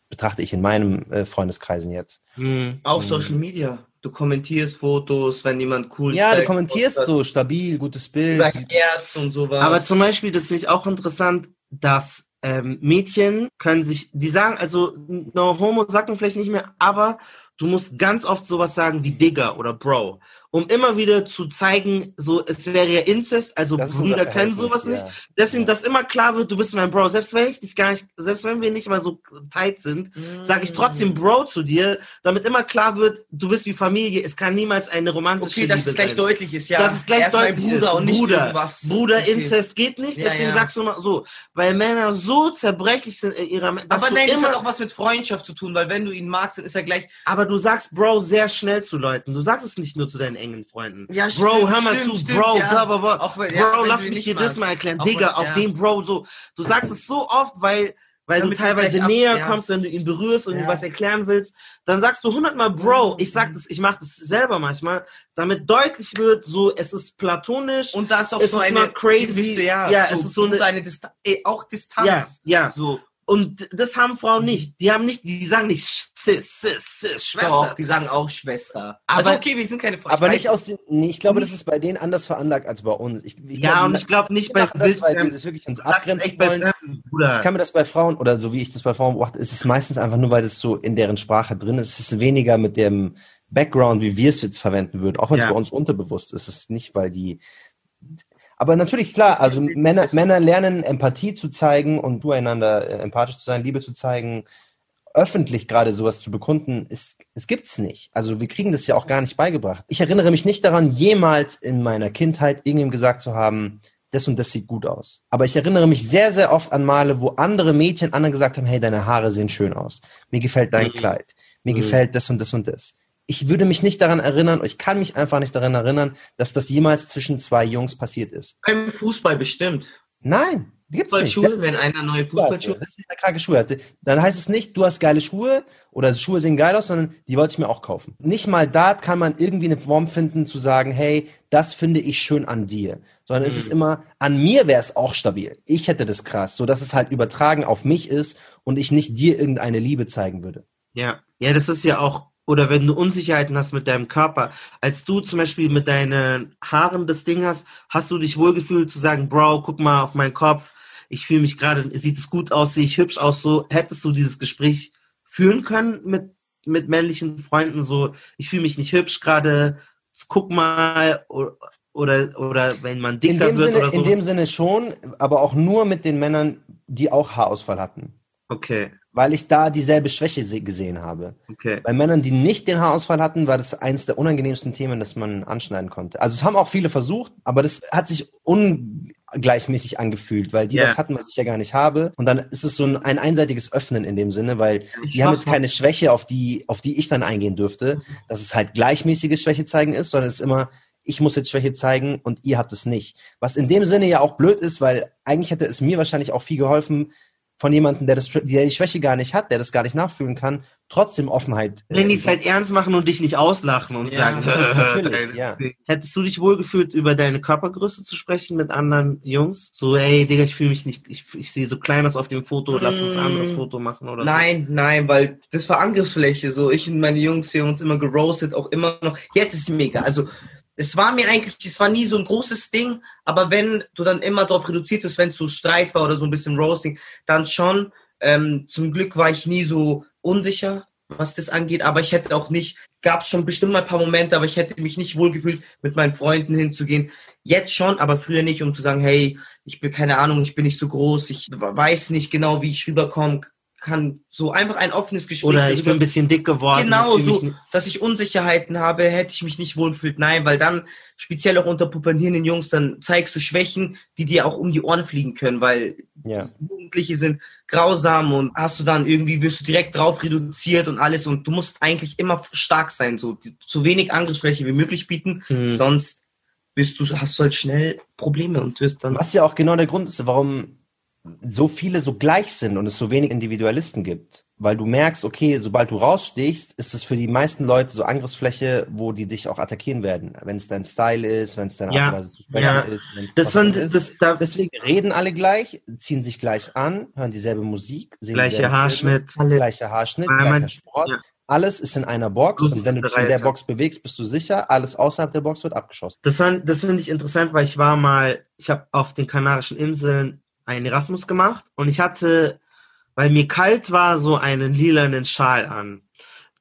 betrachte ich in meinem äh, Freundeskreisen jetzt. Hm. Auch Social Media. Du kommentierst Fotos, wenn jemand cool Ja, du kommentierst postet, so stabil, gutes Bild. über Herz und sowas. Aber zum Beispiel, das finde ich auch interessant, dass ähm, Mädchen können sich, die sagen, also no homo sagt man vielleicht nicht mehr, aber du musst ganz oft sowas sagen wie Digger oder Bro, um immer wieder zu zeigen, so es wäre ja Inzest, also Das Brüder Verhältnis, sowas nicht. ja. Deswegen, dass immer klar wird, du bist mein Bro, selbst wenn ich dich gar nicht, selbst wenn wir nicht mal so tight sind, sage ich trotzdem Bro zu dir, damit immer klar wird, du bist wie Familie, es kann niemals eine romantische Okay, dass Liebe es gleich sein. deutlich ist, ja. Dass es gleich Er ist mein deutlich Bruder ist. und nicht Bruder, irgendwas. Bruder, Okay. Inzest geht nicht, Ja, deswegen ja. sagst du mal so, weil Männer so zerbrechlich sind in ihrer, dass Aber nein, das immer, hat auch was mit Freundschaft zu tun, weil wenn du ihn magst, dann ist er gleich. aber du sagst Bro sehr schnell zu Leuten, du sagst es nicht nur zu deinen engen Freunden. Ja, Bro, stimmt, hör mal stimmt, zu, stimmt, Bro, ja. bla, bla, bla. Auch ja, Bro, lass mich dir das mal erklären, Auch Digga, wenn- auf ja. den Bro so, du sagst es so oft, weil weil Damit du teilweise ab- näher ja. kommst, wenn du ihn berührst und ihm Ja. was erklären willst, dann sagst du hundertmal Bro. Ich sag das, ich mach das selber manchmal, damit deutlich wird, so es ist platonisch Und da ist auch so ist eine crazy. gewisse, ja, Ja, so, es ist so eine- eine Distanz, auch Distanz. Ja, ja. So, Und das haben Frauen nicht. Die haben nicht, die sagen nicht Sis, Sis, Sis, Schwester. doch, die sagen auch Schwester. Aber- also okay, wir sind keine Freunde. Aber nicht aus den, nee, ich glaube, das ist bei denen anders veranlagt als bei uns. Ich, ich ja, glaube, und ich glaube nicht bei Wildfremden. sich wirklich uns abgrenzen wollen. Ich kann mir das bei Frauen, oder so wie ich das bei Frauen beobachte, ist es meistens einfach nur, weil das so in deren Sprache drin ist. Es ist weniger mit dem Background, wie wir es jetzt verwenden würden. Auch wenn es Ja. bei uns unterbewusst ist. Es ist nicht, weil die. Aber natürlich, klar, also Männer, Männer lernen Empathie zu zeigen und zueinander äh, empathisch zu sein, Liebe zu zeigen, öffentlich gerade sowas zu bekunden, ist, es gibt's nicht. Also wir kriegen das ja auch gar nicht beigebracht. Ich erinnere mich nicht daran, jemals in meiner Kindheit irgendjemandem gesagt zu haben, das und das sieht gut aus. Aber ich erinnere mich sehr, sehr oft an Male, wo andere Mädchen anderen gesagt haben, hey, deine Haare sehen schön aus. Mir gefällt dein Mhm. Kleid. Mir Mhm. gefällt das und das und das. Ich würde mich nicht daran erinnern, ich kann mich einfach nicht daran erinnern, dass das jemals zwischen zwei Jungs passiert ist. beim Fußball bestimmt. Nein, gibt's nicht. Fußballschuhe, wenn einer neue Fußballschuhe. Wenn kranke Schuhe hatte, dann heißt es nicht, du hast geile Schuhe oder Schuhe sehen geil aus, sondern die wollte ich mir auch kaufen. Nicht mal da kann man irgendwie eine Form finden, zu sagen, hey, das finde ich schön an dir. Sondern es ist immer, an mir wäre es auch stabil. Ich hätte das krass, so dass es halt übertragen auf mich ist und ich nicht dir irgendeine Liebe zeigen würde. Ja, ja, das ist ja auch, oder wenn du Unsicherheiten hast mit deinem Körper, als du zum Beispiel mit deinen Haaren das Ding hast, hast du dich wohlgefühlt zu sagen, Bro, guck mal auf meinen Kopf, ich fühle mich gerade, sieht es gut aus, sehe ich hübsch aus, so, hättest du dieses Gespräch führen können mit, mit männlichen Freunden, so, ich fühle mich nicht hübsch gerade, guck mal, oder, oder, wenn man dicker wird Sinne, oder so. in dem Sinne schon, aber auch nur mit den Männern, die auch Haarausfall hatten. okay, Weil ich da dieselbe Schwäche se- gesehen habe. okay. Bei Männern, die nicht den Haarausfall hatten, war das eines der unangenehmsten Themen, das man anschneiden konnte. Also es haben auch viele versucht, aber das hat sich ungleichmäßig angefühlt, weil die Ja. was hatten, was ich ja gar nicht habe. Und dann ist es so ein, ein einseitiges Öffnen in dem Sinne, weil Ich die haben jetzt keine Schwäche, auf die, auf die ich dann eingehen dürfte, dass es halt gleichmäßiges Schwäche zeigen ist, sondern es ist immer, ich muss jetzt Schwäche zeigen und ihr habt es nicht. Was in dem Sinne ja auch blöd ist, weil eigentlich hätte es mir wahrscheinlich auch viel geholfen, von jemandem, der, das, der die Schwäche gar nicht hat, der das gar nicht nachfühlen kann, trotzdem Offenheit. Wenn die es halt ernst machen und dich nicht auslachen und Ja, sagen, natürlich, ja. hättest du dich wohlgefühlt, über deine Körpergröße zu sprechen mit anderen Jungs? So, ey, Digga, ich fühle mich nicht, ich, ich sehe so klein aus auf dem Foto, lass uns ein anderes Foto machen oder Nein, nein, weil das war Angriffsfläche. So, ich und meine Jungs, wir haben uns immer geroastet, auch immer noch. Jetzt ist es mega. Also, es war mir eigentlich, es war nie so ein großes Ding, aber wenn du dann immer darauf reduziert bist, wenn es so Streit war oder so ein bisschen Roasting, dann schon. Ähm, zum Glück war ich nie so unsicher, was das angeht, aber ich hätte auch nicht, gab es schon bestimmt mal ein paar Momente, aber ich hätte mich nicht wohlgefühlt, mit meinen Freunden hinzugehen. Jetzt schon, aber früher nicht, um zu sagen, hey, ich bin keine Ahnung, ich bin nicht so groß, ich weiß nicht genau, wie ich rüberkomme, kann so einfach ein offenes Gespräch. Oder ich bin ein bisschen dick geworden. Genau, so, dass ich Unsicherheiten habe, hätte ich mich nicht wohlgefühlt. Nein, weil dann, speziell auch unter pubertierenden Jungs, dann zeigst du Schwächen, die dir auch um die Ohren fliegen können, weil Ja. Jugendliche sind grausam und hast du dann irgendwie, wirst du direkt drauf reduziert und alles und du musst eigentlich immer stark sein, so so wenig Angriffsfläche wie möglich bieten, Mhm. sonst bist du, hast du halt schnell Probleme und wirst dann. Was ja auch genau der Grund ist, warum so viele so gleich sind und es so wenig Individualisten gibt. Weil du merkst, okay, sobald du rausstichst, ist es für die meisten Leute so Angriffsfläche, wo die dich auch attackieren werden. Wenn es dein Style ist, wenn es deine Ja, Art und Weise zu sprechen ja. ist. Das auch ist. das- da- Deswegen reden alle gleich, ziehen sich gleich an, hören dieselbe Musik, sehen Gleiche Haarschnitt, Filme, alles. gleicher Haarschnitt, man- gleicher Sport. ja. Alles ist in einer Box und wenn du dich in der Box bewegst, bist du sicher. Alles außerhalb der Box wird abgeschossen. Das, fand- das finde ich interessant, weil ich war mal, ich habe auf den Kanarischen Inseln einen Erasmus gemacht und ich hatte, weil mir kalt war, so einen lilanen Schal an.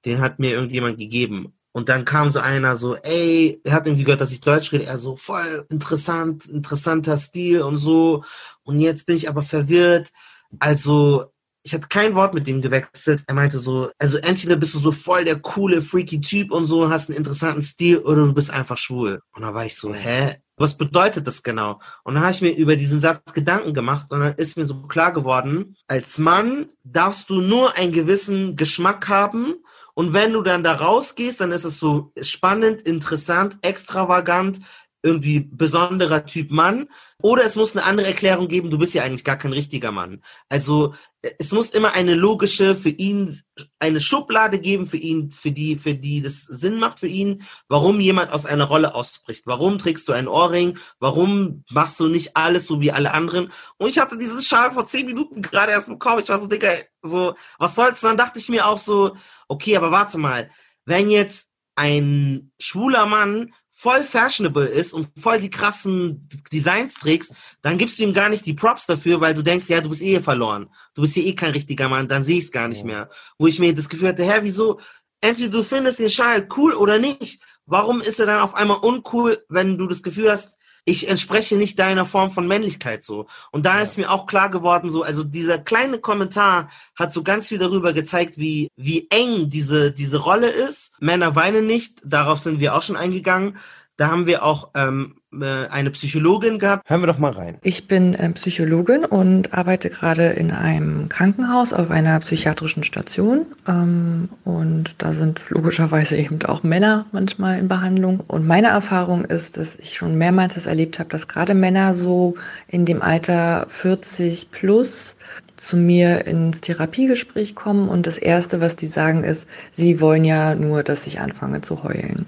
Den hat mir irgendjemand gegeben. Und dann kam so einer so, ey, er hat irgendwie gehört, dass ich Deutsch rede. Er so, voll interessant, interessanter Stil und so. Und jetzt bin ich aber verwirrt. Also, ich hatte kein Wort mit dem gewechselt. Er meinte so, also entweder bist du so voll der coole, freaky Typ und so, hast einen interessanten Stil oder du bist einfach schwul. Und da war ich so, hä? Was bedeutet das genau? Und dann habe ich mir über diesen Satz Gedanken gemacht und dann ist mir so klar geworden, als Mann darfst du nur einen gewissen Geschmack haben und wenn du dann da rausgehst, dann ist es so spannend, interessant, extravagant, irgendwie besonderer Typ Mann. Oder es muss eine andere Erklärung geben, du bist ja eigentlich gar kein richtiger Mann. Also äh, es muss immer eine logische für ihn, eine Schublade geben für ihn, für die, für die das Sinn macht für ihn, warum jemand aus einer Rolle ausbricht. Warum trägst du einen Ohrring? Warum machst du nicht alles so wie alle anderen? Und ich hatte diesen Schal vor zehn Minuten gerade erst bekommen. Ich war so, Digga, so, was soll's? Und dann dachte ich mir auch so, okay, aber warte mal, wenn jetzt ein schwuler Mann voll fashionable ist und voll die krassen Designs trägst, dann gibst du ihm gar nicht die Props dafür, weil du denkst, ja, du bist eh verloren. Du bist hier eh kein richtiger Mann, dann sehe ich es gar nicht mehr. Wo ich mir das Gefühl hatte, hä, wieso? Entweder du findest den Schal cool oder nicht. Warum ist er dann auf einmal uncool, wenn du das Gefühl hast, ich entspreche nicht deiner Form von Männlichkeit so. Und da ist mir auch klar geworden, so, also dieser kleine Kommentar hat so ganz viel darüber gezeigt, wie, wie eng diese, diese Rolle ist. Männer weinen nicht, darauf sind wir auch schon eingegangen. Da haben wir auch ähm, äh, eine Psychologin gehabt. Hören wir doch mal rein. Ich bin ähm, Psychologin und arbeite gerade in einem Krankenhaus auf einer psychiatrischen Station. Ähm, und da sind logischerweise eben auch Männer manchmal in Behandlung. Und meine Erfahrung ist, dass ich schon mehrmals das erlebt habe, dass gerade Männer so in dem Alter 40 plus zu mir ins Therapiegespräch kommen und das Erste, was die sagen, ist, sie wollen ja nur, dass ich anfange zu heulen.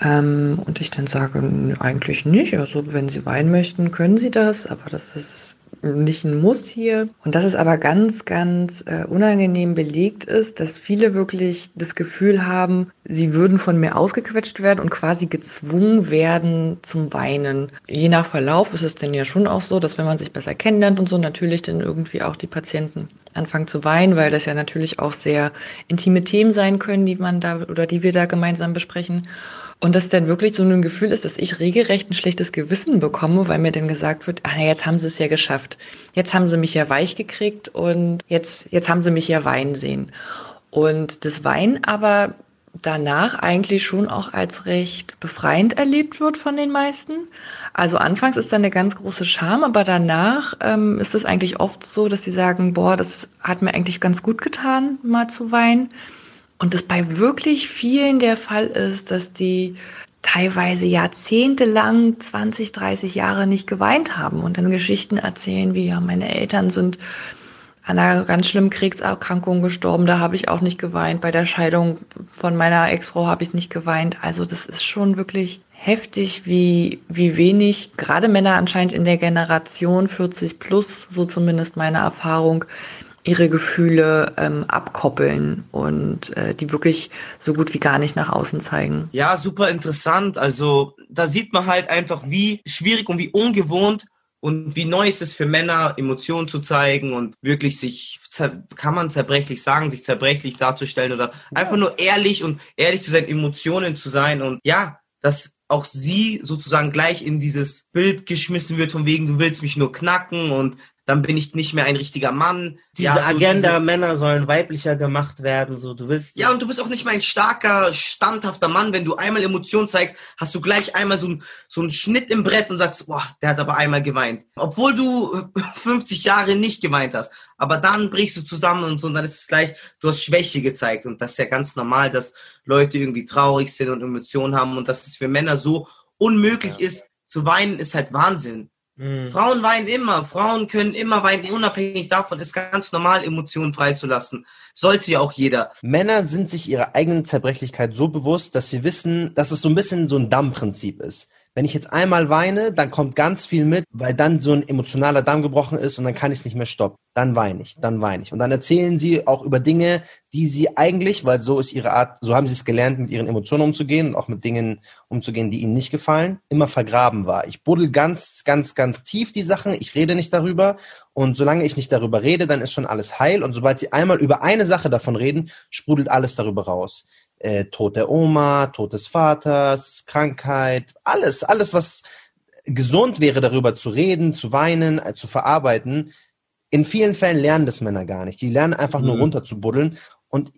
Ähm, und ich dann sage, "Nö, eigentlich nicht. Also wenn Sie weinen möchten, können Sie das, aber das ist nicht ein Muss hier. Und dass es aber ganz, ganz äh, unangenehm belegt ist, dass viele wirklich das Gefühl haben, sie würden von mir ausgequetscht werden und quasi gezwungen werden zum Weinen. Je nach Verlauf ist es denn ja schon auch so, dass wenn man sich besser kennenlernt und so, natürlich dann irgendwie auch die Patienten anfangen zu weinen, weil das ja natürlich auch sehr intime Themen sein können, die man da oder die wir da gemeinsam besprechen. Und das dann wirklich so ein Gefühl ist, dass ich regelrecht ein schlechtes Gewissen bekomme, weil mir dann gesagt wird, ah, jetzt haben sie es ja geschafft. Jetzt haben sie mich ja weich gekriegt und jetzt, jetzt haben sie mich ja weinen sehen. Und das Weinen aber danach eigentlich schon auch als recht befreiend erlebt wird von den meisten. Also anfangs ist da eine ganz große Scham, aber danach ähm, ist es eigentlich oft so, dass sie sagen, boah, das hat mir eigentlich ganz gut getan, mal zu weinen. Und das bei wirklich vielen der Fall ist, dass die teilweise jahrzehntelang, 20, 30 Jahre nicht geweint haben und dann Geschichten erzählen, wie ja, meine Eltern sind an einer ganz schlimmen Kriegserkrankung gestorben, da habe ich auch nicht geweint. Bei der Scheidung von meiner Ex-Frau habe ich nicht geweint. Also das ist schon wirklich heftig, wie, wie wenig gerade Männer anscheinend in der Generation 40 plus, so zumindest meine Erfahrung, ihre Gefühle ähm, abkoppeln und äh, die wirklich so gut wie gar nicht nach außen zeigen. Ja, super interessant. Also da sieht man halt einfach, wie schwierig und wie ungewohnt und wie neu ist es für Männer, Emotionen zu zeigen und wirklich sich, kann man zerbrechlich sagen, sich zerbrechlich darzustellen oder einfach nur ehrlich und ehrlich zu seinen Emotionen zu sein und ja, dass auch sie sozusagen gleich in dieses Bild geschmissen wird, von wegen, du willst mich nur knacken und dann bin ich nicht mehr ein richtiger Mann. Diese ja, so Agenda, diese... Männer sollen weiblicher gemacht werden, so du willst. Ja, und du bist auch nicht mehr ein starker, standhafter Mann. Wenn du einmal Emotionen zeigst, hast du gleich einmal so, ein, so einen Schnitt im Brett und sagst, boah, der hat aber einmal geweint. Obwohl du 50 Jahre nicht geweint hast. Aber dann brichst du zusammen und so, und dann ist es gleich, du hast Schwäche gezeigt. Und das ist ja ganz normal, dass Leute irgendwie traurig sind und Emotionen haben und dass es für Männer so unmöglich ja. ist, zu weinen, ist halt Wahnsinn. Mhm. Frauen weinen immer, Frauen können immer weinen, unabhängig davon ist ganz normal, Emotionen freizulassen. Sollte ja auch jeder. Männer sind sich ihrer eigenen Zerbrechlichkeit so bewusst, dass sie wissen, dass es so ein bisschen so ein Dammprinzip ist wenn ich jetzt einmal weine, dann kommt ganz viel mit, weil dann so ein emotionaler Damm gebrochen ist und dann kann ich es nicht mehr stoppen. Dann weine ich, dann weine ich. Und dann erzählen sie auch über Dinge, die sie eigentlich, weil so ist ihre Art, so haben sie es gelernt, mit ihren Emotionen umzugehen und auch mit Dingen umzugehen, die ihnen nicht gefallen, immer vergraben war. Ich buddel ganz, ganz, ganz tief die Sachen, ich rede nicht darüber und solange ich nicht darüber rede, dann ist schon alles heil und sobald sie einmal über eine Sache davon reden, sprudelt alles darüber raus äh, Tod der Oma, Tod des Vaters, Krankheit, alles, alles, was gesund wäre, darüber zu reden, zu weinen, äh, zu verarbeiten. In vielen Fällen lernen das Männer gar nicht. Die lernen einfach mhm. nur runter zu buddeln. Und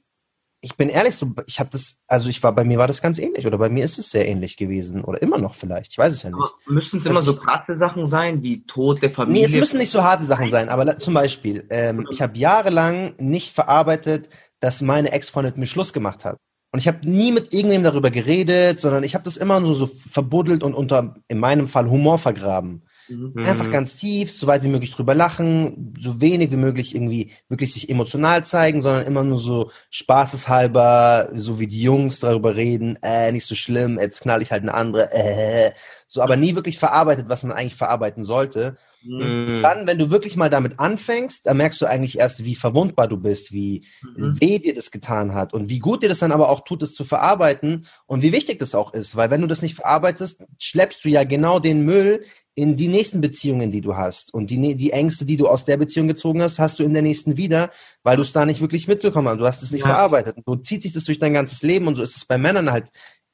ich bin ehrlich, so, ich habe das, also ich war, bei mir war das ganz ähnlich oder bei mir ist es sehr ähnlich gewesen oder immer noch vielleicht, ich weiß es ja nicht. Aber müssen es immer so krasse Sachen sein, wie Tod der Familie? Nee, es müssen nicht so harte Sachen sein, aber zum Beispiel, ähm, ich habe jahrelang nicht verarbeitet, dass meine Ex-Freundin mit mir Schluss gemacht hat. Und ich habe nie mit irgendjemandem darüber geredet, sondern ich habe das immer nur so verbuddelt und unter, in meinem Fall, Humor vergraben. Mhm. Einfach ganz tief, so weit wie möglich drüber lachen, so wenig wie möglich irgendwie wirklich sich emotional zeigen, sondern immer nur so spaßeshalber, so wie die Jungs darüber reden, äh, nicht so schlimm, jetzt knall ich halt eine andere, äh, so, aber nie wirklich verarbeitet, was man eigentlich verarbeiten sollte. Mhm. Dann, wenn du wirklich mal damit anfängst, dann merkst du eigentlich erst, wie verwundbar du bist, wie mhm. weh dir das getan hat und wie gut dir das dann aber auch tut, es zu verarbeiten und wie wichtig das auch ist, weil wenn du das nicht verarbeitest, schleppst du ja genau den Müll in die nächsten Beziehungen, die du hast und die, die Ängste, die du aus der Beziehung gezogen hast, hast du in der nächsten wieder, weil du es da nicht wirklich mitbekommen hast. Du hast es nicht ja. verarbeitet. Und so zieht sich das durch dein ganzes Leben und so ist es bei Männern halt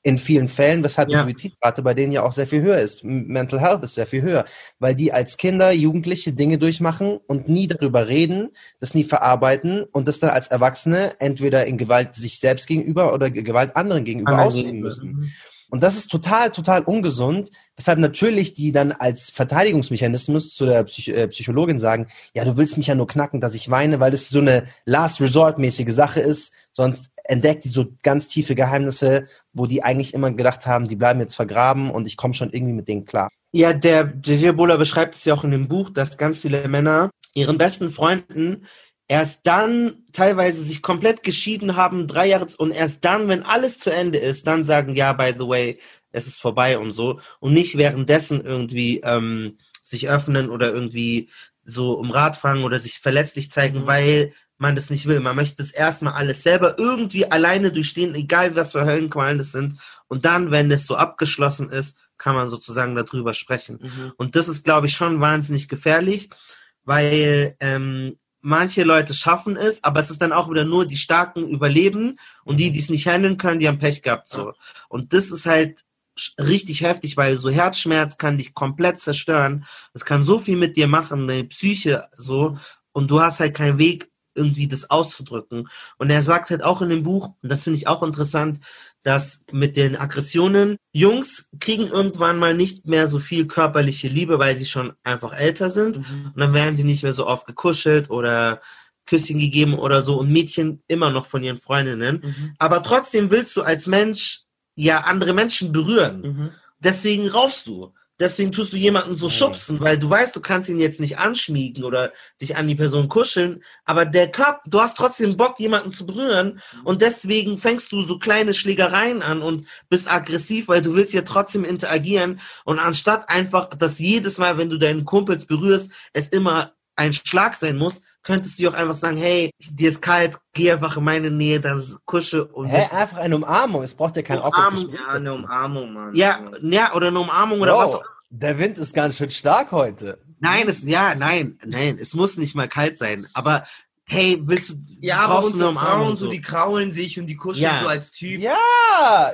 in vielen Fällen, weshalb ja. die Suizidrate bei denen ja auch sehr viel höher ist. Mental Health ist sehr viel höher, weil die als Kinder, Jugendliche Dinge durchmachen und nie darüber reden, das nie verarbeiten und das dann als Erwachsene entweder in Gewalt sich selbst gegenüber oder Gewalt anderen gegenüber ausleben müssen. Mhm. Und das ist total, total ungesund, weshalb natürlich die dann als Verteidigungsmechanismus zu der Psych äh, Psychologin sagen, ja, du willst mich ja nur knacken, dass ich weine, weil das so eine Last-Resort-mäßige Sache ist, sonst entdeckt die so ganz tiefe Geheimnisse, wo die eigentlich immer gedacht haben, die bleiben jetzt vergraben und ich komme schon irgendwie mit denen klar. Ja, der J.J. Bola beschreibt es ja auch in dem Buch, dass ganz viele Männer ihren besten Freunden erst dann teilweise sich komplett geschieden haben, drei Jahre, und erst dann, wenn alles zu Ende ist, dann sagen, ja, by the way, es ist vorbei und so. Und nicht währenddessen irgendwie ähm, sich öffnen oder irgendwie so um Rat fragen oder sich verletzlich zeigen, mhm. weil man das nicht will. Man möchte das erstmal alles selber irgendwie alleine durchstehen, egal was für Höllenqualen das sind. Und dann, wenn es so abgeschlossen ist, kann man sozusagen darüber sprechen. Mhm. Und das ist, glaube ich, schon wahnsinnig gefährlich, weil ähm, manche Leute schaffen es, aber es ist dann auch wieder nur die Starken überleben und die, die es nicht handeln können, die haben Pech gehabt so. Und das ist halt richtig heftig, weil so Herzschmerz kann dich komplett zerstören. Es kann so viel mit dir machen, deine Psyche so und du hast halt keinen Weg irgendwie das auszudrücken. Und er sagt halt auch in dem Buch, und das finde ich auch interessant, dass mit den Aggressionen Jungs kriegen irgendwann mal nicht mehr so viel körperliche Liebe, weil sie schon einfach älter sind. Mhm. Und dann werden sie nicht mehr so oft gekuschelt oder Küsschen gegeben oder so und Mädchen immer noch von ihren Freundinnen. Mhm. Aber trotzdem willst du als Mensch ja andere Menschen berühren. Mhm. Deswegen raufst du. Deswegen tust du jemanden so schubsen, weil du weißt, du kannst ihn jetzt nicht anschmiegen oder dich an die Person kuscheln, aber der Körper, du hast trotzdem Bock, jemanden zu berühren und deswegen fängst du so kleine Schlägereien an und bist aggressiv, weil du willst ja trotzdem interagieren und anstatt einfach, dass jedes Mal, wenn du deinen Kumpels berührst, es immer ein Schlag sein muss, könntest du auch einfach sagen, hey, dir ist kalt, geh einfach in meine Nähe, das Kusche und Hä, einfach eine Umarmung. Es braucht ja kein Umarmung. Ja, eine Umarmung, Mann. Ja, ja, oder eine Umarmung oder was. Bro, der Wind ist ganz schön stark heute. Nein, es, ja, nein, nein, es muss nicht mal kalt sein, aber hey, willst du, Ja, aber unsere Frauen, so, die kraulen sich und die kuscheln Ja. so als Typ. Ja!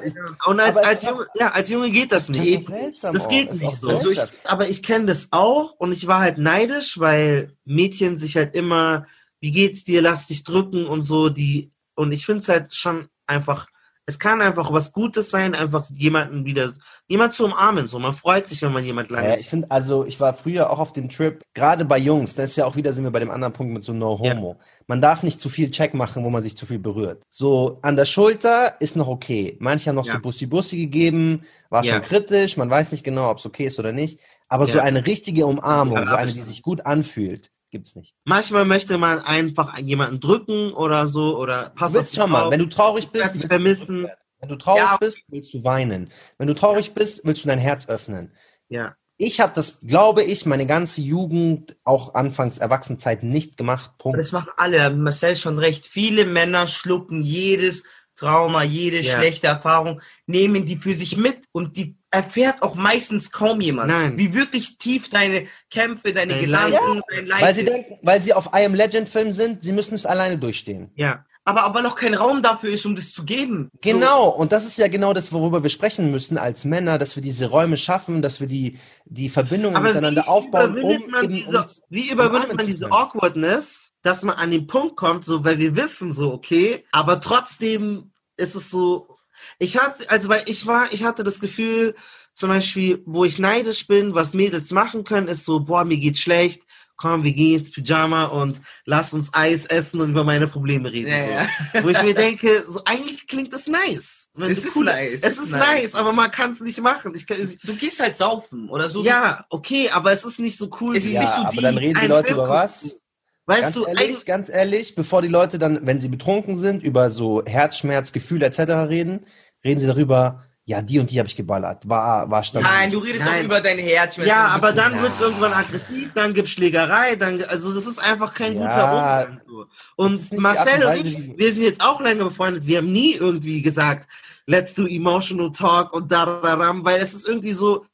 Und als, als, auch- Junge, ja, als Junge geht das nicht. Das ist seltsam das auch. geht Das ist nicht auch so. Also ich, aber ich kenne das auch und ich war halt neidisch, weil Mädchen sich halt immer, wie geht's dir, lass dich drücken und so, die, und ich finde es halt schon einfach, es kann einfach was Gutes sein, einfach jemanden wieder, jemand zu umarmen, so. Man freut sich, wenn man jemand lange Ja, ich finde, also ich war früher auch auf dem Trip, gerade bei Jungs, das ist ja auch wieder, sind wir bei dem anderen Punkt mit so No Homo. Man darf nicht zu viel Check machen, wo man sich zu viel berührt. So an der Schulter ist noch okay. Manche haben noch Ja. so Bussi-Bussi gegeben, war Ja. schon kritisch, man weiß nicht genau, ob es okay ist oder nicht. Aber so Ja. eine richtige Umarmung, Ja, so eine, die sich gut anfühlt, gibt's nicht. Manchmal möchte man einfach jemanden drücken oder so oder pass willst schon mal, wenn du traurig bist, willst willst du du vermissen. Wenn du traurig Ja. bist, willst du weinen. Wenn du traurig bist, willst du dein Herz öffnen. Ja. Ich habe das, glaube ich, meine ganze Jugend, auch anfangs Erwachsenenzeit nicht gemacht. Punkt. Das machen alle, Marcel schon recht. Viele Männer schlucken jedes Trauma, jede Ja. schlechte Erfahrung, nehmen die für sich mit und die erfährt auch meistens kaum jemand. Nein. Wie wirklich tief deine Kämpfe, deine Dein Gedanken, Leid. dein Leid Weil sie denken, weil sie auf I Am Legend Film sind, sie müssen es alleine durchstehen. Ja. Aber aber noch kein Raum dafür ist, um das zu geben. Genau, und das ist ja genau das, worüber wir sprechen müssen als Männer, dass wir diese Räume schaffen, dass wir die, die Verbindungen Aber miteinander aufbauen, um man eben diese, uns wie überwindet umarmen man diese. Awkwardness, dass man an den Punkt kommt, so, weil wir wissen so, okay, aber trotzdem ist es so, ich hatte, also, weil ich war, ich hatte das Gefühl, zum Beispiel, wo ich neidisch bin, was Mädels machen können, ist so, boah, mir geht's schlecht, komm, wir gehen ins Pyjama und lass uns Eis essen und über meine Probleme reden. Ja, so. Wo ich mir denke, so, eigentlich klingt das nice. Wenn Es ist cool- nice, Es ist nice, aber man kann es nicht machen. Ich kann, ich, Du gehst halt saufen oder so. ja, okay, aber es ist nicht so cool. Es ist Ja, nicht so aber die- dann reden die Leute über Wirkung- was? Weißt ganz du, ehrlich, ganz ehrlich, bevor die Leute dann, wenn sie betrunken sind, über so Herzschmerz, Gefühle etc. reden, reden sie darüber, ja, die und die habe ich geballert, war, war stabil. Nein, du redest Nein. auch über dein Herz. Ja, aber dann Ja. wird's irgendwann aggressiv, dann gibt's Schlägerei, dann, also das ist einfach kein Ja, guter Umgang. So. Und Marcel und ich, wir sind jetzt auch lange befreundet, wir haben nie irgendwie gesagt, let's do emotional talk und da, da, da, da weil es ist irgendwie so,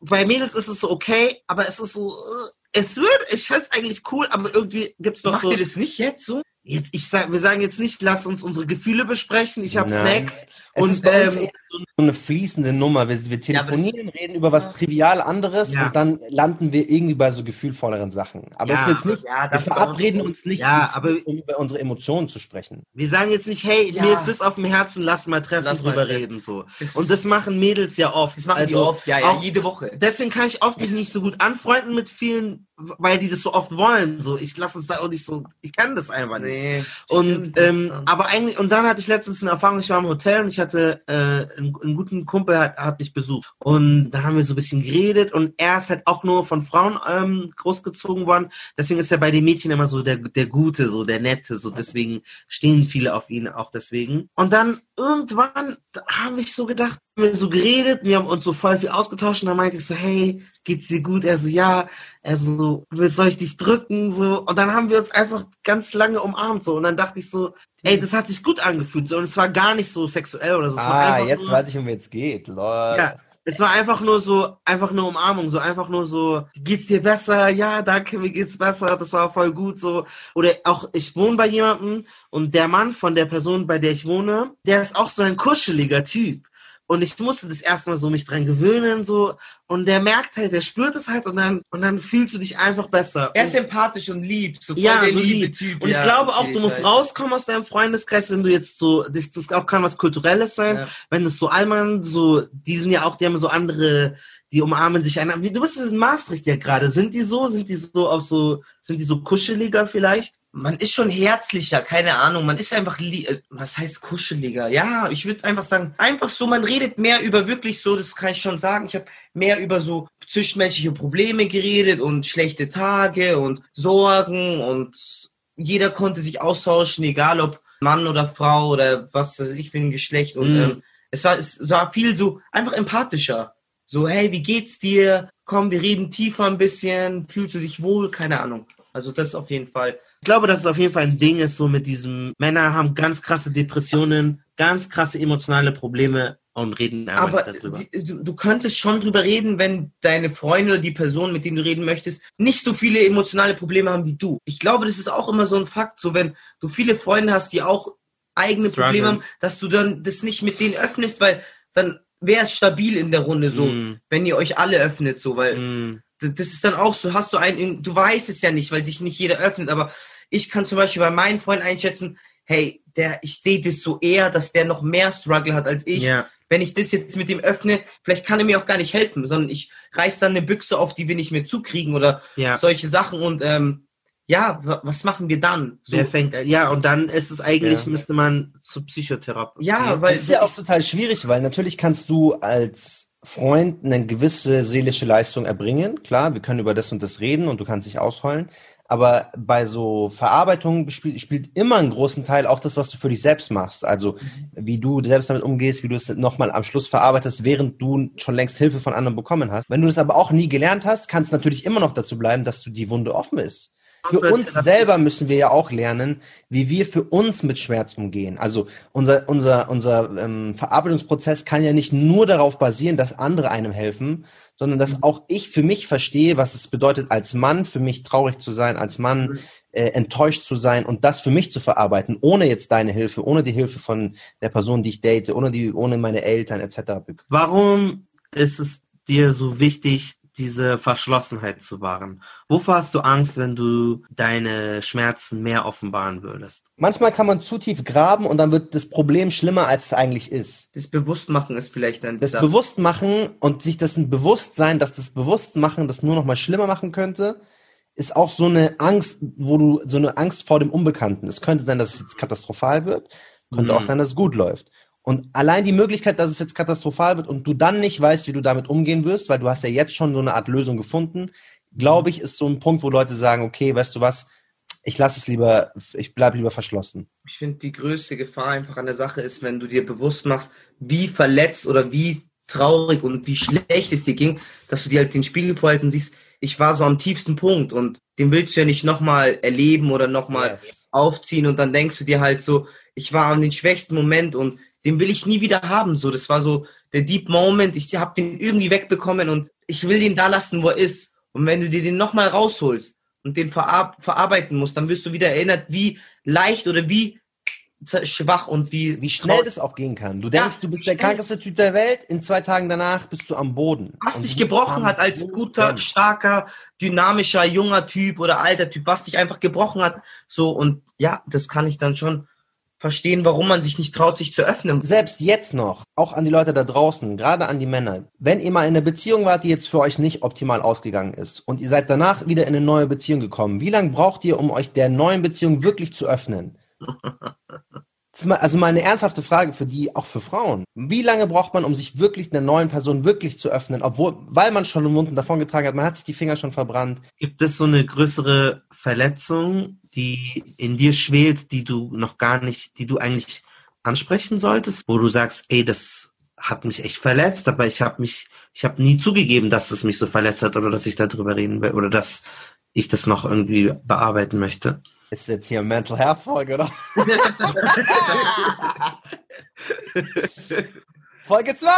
bei Mädels ist es so okay, aber es ist so, äh, es wird, ich find's eigentlich cool, aber irgendwie gibt's noch Macht so, ihr das nicht jetzt so? jetzt, ich sag, wir sagen jetzt nicht, lass uns unsere Gefühle besprechen, ich habe. Snacks Es und ist bei uns ähm, eher so eine fließende Nummer. Wir, wir telefonieren, reden über was trivial anderes Ja. und dann landen wir irgendwie bei so gefühlvolleren Sachen. Aber Ja, es ist jetzt nicht, ja, wir verabreden uns nicht, Ja, aber- um über unsere Emotionen zu sprechen. Wir sagen jetzt nicht, hey, Ja. mir ist das auf dem Herzen, lass mal treffen, Lass mal drüber treffen. reden, so. Das- Und das machen Mädels ja oft. Das machen die Also oft, ja, ja, auch- jede Woche. Deswegen kann ich oft mich nicht so gut anfreunden mit vielen, weil die das so oft wollen, so. Ich lasse uns da auch nicht so, ich kann das einfach nicht. Nee, Und ähm, aber eigentlich und dann hatte ich letztens eine Erfahrung. Ich war im Hotel und ich hatte äh, einen, einen guten Kumpel hat, hat mich besucht und dann haben wir so ein bisschen geredet und er ist halt auch nur von Frauen ähm, großgezogen worden. Deswegen ist er bei den Mädchen immer so der der Gute, so der Nette, so deswegen stehen viele auf ihn auch deswegen. Und dann irgendwann haben ich so gedacht, wir so geredet, wir haben uns so voll viel ausgetauscht und dann meinte ich so, hey, geht's dir gut? Er so, ja. Er so, willst soll ich dich drücken? So. Und dann haben wir uns einfach ganz lange umarmt so und dann dachte ich so, ey, das hat sich gut angefühlt so und es war gar nicht so sexuell oder so. Ah, jetzt nur, weiß ich, um es geht. Lol. ja, es war einfach nur so, einfach nur Umarmung, so einfach nur so, geht's dir besser? Ja, danke, mir geht's besser, das war voll gut so. Oder auch, ich wohne bei jemandem und der Mann von der Person, bei der ich wohne, der ist auch so ein kuscheliger Typ. Und ich musste das erstmal so mich dran gewöhnen, so. Und der merkt halt, der spürt es halt und dann, und dann fühlst du dich einfach besser. Er ist und, empathisch und lieb, so ja, der so liebe lieb. Typ. Und ich ja, glaube auch, okay, du ich musst rauskommen aus deinem Freundeskreis, wenn du jetzt so, das, das auch kann was Kulturelles sein, Ja. wenn es so Allmann, so, die sind ja auch, die haben so andere, die umarmen sich einander. Wie, du bist in Maastricht ja gerade. Sind die so? Sind die so auf so, sind die so kuscheliger vielleicht? Man ist schon herzlicher, keine Ahnung, man ist einfach, äh, was heißt kuscheliger? Ja, ich würde einfach sagen, einfach so, man redet mehr über wirklich so, das kann ich schon sagen, ich habe mehr über so zwischenmenschliche Probleme geredet und schlechte Tage und Sorgen und jeder konnte sich austauschen, egal ob Mann oder Frau oder was weiß ich für ein Geschlecht und mhm. ähm, es war, es war viel so einfach empathischer. So, hey, wie geht's dir? Komm, wir reden tiefer ein bisschen. Fühlst du dich wohl? Keine Ahnung. Also das auf jeden Fall ich glaube, dass es auf jeden Fall ein Ding ist, so mit diesem, Männer haben ganz krasse Depressionen, ganz krasse emotionale Probleme und reden einfach Aber darüber. Du, du könntest schon drüber reden, wenn deine Freunde oder die Person, mit denen du reden möchtest, nicht so viele emotionale Probleme haben wie du. Ich glaube, das ist auch immer so ein Fakt, so wenn du viele Freunde hast, die auch eigene Struggle. Probleme haben, dass du dann das nicht mit denen öffnest, weil dann wäre es stabil in der Runde so, mm. wenn ihr euch alle öffnet, so, weil mm. das ist dann auch so, hast du einen, du weißt es ja nicht, weil sich nicht jeder öffnet, aber ich kann zum Beispiel bei meinen Freunden einschätzen, hey, der, ich sehe das so eher, dass der noch mehr Struggle hat als ich. Ja. Wenn ich das jetzt mit dem öffne, vielleicht kann er mir auch gar nicht helfen, sondern ich reiß dann eine Büchse auf, die wir nicht mehr zukriegen oder ja. solche Sachen und ähm, ja, was machen wir dann? So. Wer fängt, ja, und dann ist es eigentlich, ja. müsste man zur Psychotherapie. Ja, weil. Das ist ja auch total schwierig, weil natürlich kannst du als Freund eine gewisse seelische Leistung erbringen. Klar, wir können über das und das reden und du kannst dich ausheulen. Aber bei so Verarbeitung spielt, spielt immer einen großen Teil auch das, was du für dich selbst machst. Also mhm. wie du selbst damit umgehst, wie du es nochmal am Schluss verarbeitest, während du schon längst Hilfe von anderen bekommen hast. Wenn du das aber auch nie gelernt hast, kann es natürlich immer noch dazu bleiben, dass du die Wunde offen ist. Für uns selber müssen wir ja auch lernen, wie wir für uns mit Schmerz umgehen. Also unser, unser, unser ähm, Verarbeitungsprozess kann ja nicht nur darauf basieren, dass andere einem helfen, sondern dass auch ich für mich verstehe, was es bedeutet, als Mann für mich traurig zu sein, als Mann mhm. äh, enttäuscht zu sein und das für mich zu verarbeiten, ohne jetzt deine Hilfe, ohne die Hilfe von der Person, die ich date, ohne die, ohne meine Eltern etc. Warum ist es dir so wichtig, diese Verschlossenheit zu wahren? Wovor hast du Angst, wenn du deine Schmerzen mehr offenbaren würdest? Manchmal kann man zu tief graben und dann wird das Problem schlimmer, als es eigentlich ist. Das Bewusstmachen ist vielleicht dann Das Sache. Bewusstmachen und sich das ein Bewusstsein, dass das Bewusstmachen das nur noch mal schlimmer machen könnte, ist auch so eine Angst, wo du so eine Angst vor dem Unbekannten. Es könnte sein, dass es jetzt katastrophal wird, könnte mhm. auch sein, dass es gut läuft. Und allein die Möglichkeit, dass es jetzt katastrophal wird und du dann nicht weißt, wie du damit umgehen wirst, weil du hast ja jetzt schon so eine Art Lösung gefunden, glaube ich, ist so ein Punkt, wo Leute sagen, okay, weißt du was, ich lasse es lieber, ich bleibe lieber verschlossen. Ich finde, die größte Gefahr einfach an der Sache ist, wenn du dir bewusst machst, wie verletzt oder wie traurig und wie schlecht es dir ging, dass du dir halt den Spiegel vorhältst und siehst, ich war so am tiefsten Punkt und den willst du ja nicht nochmal erleben oder nochmal yes. aufziehen und dann denkst du dir halt so, ich war an den schwächsten Moment und den will ich nie wieder haben. So, das war so der Deep Moment. Ich habe den irgendwie wegbekommen und ich will den da lassen, wo er ist. Und wenn du dir den nochmal rausholst und den verar verarbeiten musst, dann wirst du wieder erinnert, wie leicht oder wie schwach und wie wie schnell das auch gehen kann. Du denkst, ja, du bist der krankeste Typ der Welt, in zwei Tagen danach bist du am Boden. Was dich gebrochen hat als guter, starker, dynamischer, junger Typ oder alter Typ, was dich einfach gebrochen hat, so und ja, das kann ich dann schon verstehen, warum man sich nicht traut, sich zu öffnen. Selbst jetzt noch, auch an die Leute da draußen, gerade an die Männer, wenn ihr mal in einer Beziehung wart, die jetzt für euch nicht optimal ausgegangen ist und ihr seid danach wieder in eine neue Beziehung gekommen, wie lange braucht ihr, um euch der neuen Beziehung wirklich zu öffnen? also mal eine ernsthafte Frage für die, auch für Frauen. Wie lange braucht man, um sich wirklich einer neuen Person wirklich zu öffnen, obwohl, weil man schon Wunden davon getragen hat, man hat sich die Finger schon verbrannt? Gibt es so eine größere Verletzung, die in dir schwelt, die du noch gar nicht, die du eigentlich ansprechen solltest, wo du sagst, ey, das hat mich echt verletzt, aber ich habe mich, ich habe nie zugegeben, dass es mich so verletzt hat oder dass ich darüber reden will oder dass ich das noch irgendwie bearbeiten möchte. Ist jetzt hier Mental Health Folge, oder? Folge 2!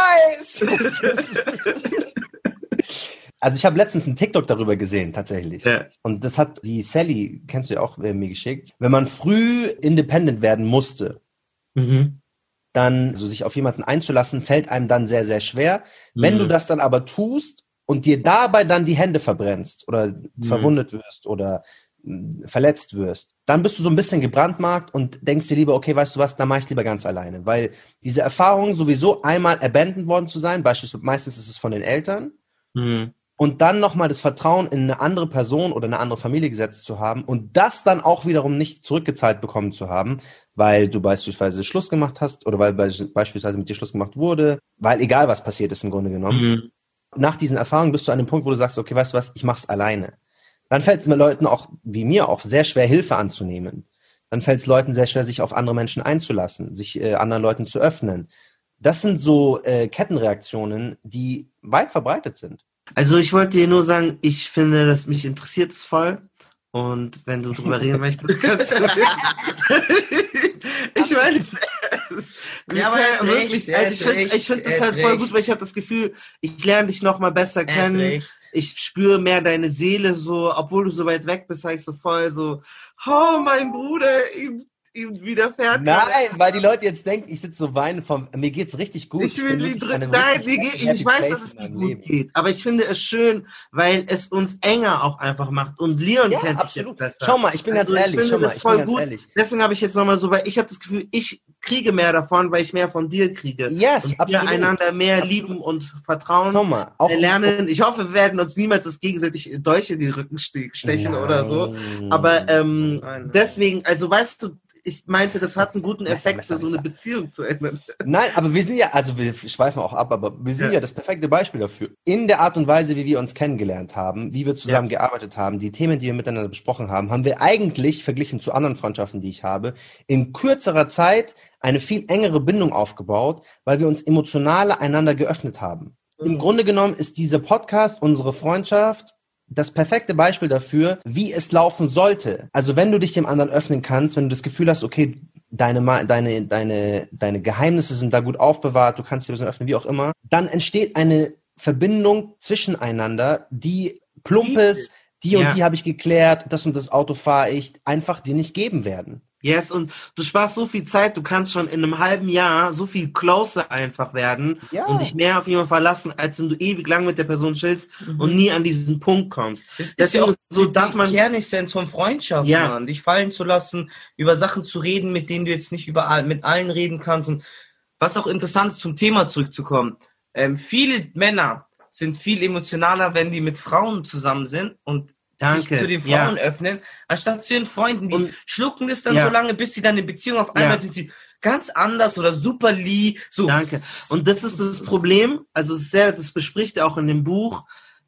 also ich habe letztens einen TikTok darüber gesehen, tatsächlich. Ja. Und das hat die Sally, kennst du ja auch, äh, mir geschickt. Wenn man früh independent werden musste, mhm. dann also sich auf jemanden einzulassen, fällt einem dann sehr, sehr schwer. Mhm. Wenn du das dann aber tust und dir dabei dann die Hände verbrennst oder mhm. verwundet wirst oder verletzt wirst, dann bist du so ein bisschen gebrandmarkt und denkst dir lieber, okay, weißt du was, dann mach ich lieber ganz alleine. Weil diese Erfahrung, sowieso einmal abandoned worden zu sein, beispielsweise meistens ist es von den Eltern, mhm. und dann nochmal das Vertrauen in eine andere Person oder eine andere Familie gesetzt zu haben und das dann auch wiederum nicht zurückgezahlt bekommen zu haben, weil du beispielsweise Schluss gemacht hast oder weil beispielsweise mit dir Schluss gemacht wurde, weil egal was passiert ist im Grunde genommen. Mhm. Nach diesen Erfahrungen bist du an dem Punkt, wo du sagst, okay, weißt du was, ich mach's alleine. Dann fällt es mir Leuten auch, wie mir auch, sehr schwer, Hilfe anzunehmen. Dann fällt es Leuten sehr schwer, sich auf andere Menschen einzulassen, sich äh, anderen Leuten zu öffnen. Das sind so äh, Kettenreaktionen, die weit verbreitet sind. Also ich wollte dir nur sagen, ich finde, dass mich interessiert es voll. Und wenn du drüber reden möchtest, kannst du. ich meine, ja, aber wirklich, also ich finde ich find das halt voll recht. gut, weil ich habe das Gefühl, ich lerne dich noch mal besser kennen. Ich spüre mehr deine Seele so, obwohl du so weit weg bist, sag ich so voll so, oh, mein Bruder, ihm widerfährt. Nein, weil die Leute jetzt denken, ich sitze so weinen vom, mir geht's richtig gut. Ich will die drücken. Nein, mir geht, ich weiß, dass es dir gut Leben. geht. Aber ich finde es schön, weil es uns enger auch einfach macht. Und Leon ja, kennt absolut. Schau mal, ich bin also ganz ehrlich. Schau mal, ich bin ganz ehrlich. Deswegen habe ich jetzt nochmal so, weil ich habe das Gefühl, ich kriege mehr davon, weil ich mehr von dir kriege. Yes, und absolut. wir einander mehr absolut. lieben und vertrauen. Schau mal, auch lernen. Ich hoffe, wir werden uns niemals das gegenseitig Dolch in die Rücken stechen Nein. oder so. Aber ähm, deswegen, also weißt du, ich meinte, das hat einen guten Effekt, so eine Beziehung zu ändern. Nein, aber wir sind ja, also wir schweifen auch ab, aber wir sind ja. ja das perfekte Beispiel dafür. In der Art und Weise, wie wir uns kennengelernt haben, wie wir zusammen ja. gearbeitet haben, die Themen, die wir miteinander besprochen haben, haben wir eigentlich, verglichen zu anderen Freundschaften, die ich habe, in kürzerer Zeit eine viel engere Bindung aufgebaut, weil wir uns emotionaler einander geöffnet haben. Mhm. Im Grunde genommen ist dieser Podcast unsere Freundschaft das perfekte Beispiel dafür, wie es laufen sollte. Also wenn du dich dem anderen öffnen kannst, wenn du das Gefühl hast, okay, deine, deine, deine, deine Geheimnisse sind da gut aufbewahrt, du kannst dir ein bisschen öffnen, wie auch immer, dann entsteht eine Verbindung zwischeneinander, die plumpes, die und ja. die habe ich geklärt, das und das Auto fahre ich, einfach dir nicht geben werden. Yes, und du sparst so viel Zeit, du kannst schon in einem halben Jahr so viel closer einfach werden ja. und dich mehr auf jemanden verlassen, als wenn du ewig lang mit der Person chillst mhm. und nie an diesen Punkt kommst. Das ist ja auch so, darf man Kernessenz von Freundschaft, ja. Mann, dich fallen zu lassen, über Sachen zu reden, mit denen du jetzt nicht überall mit allen reden kannst und was auch interessant ist, zum Thema zurückzukommen. Ähm, viele Männer sind viel emotionaler, wenn die mit Frauen zusammen sind und Danke. sich zu den Frauen ja. öffnen, anstatt zu ihren Freunden. Die und, schlucken das dann ja. so lange, bis sie dann in Beziehung auf einmal ja. sind sie ganz anders oder super lieb. So. Danke. Und das ist das Problem, also sehr, das bespricht er auch in dem Buch,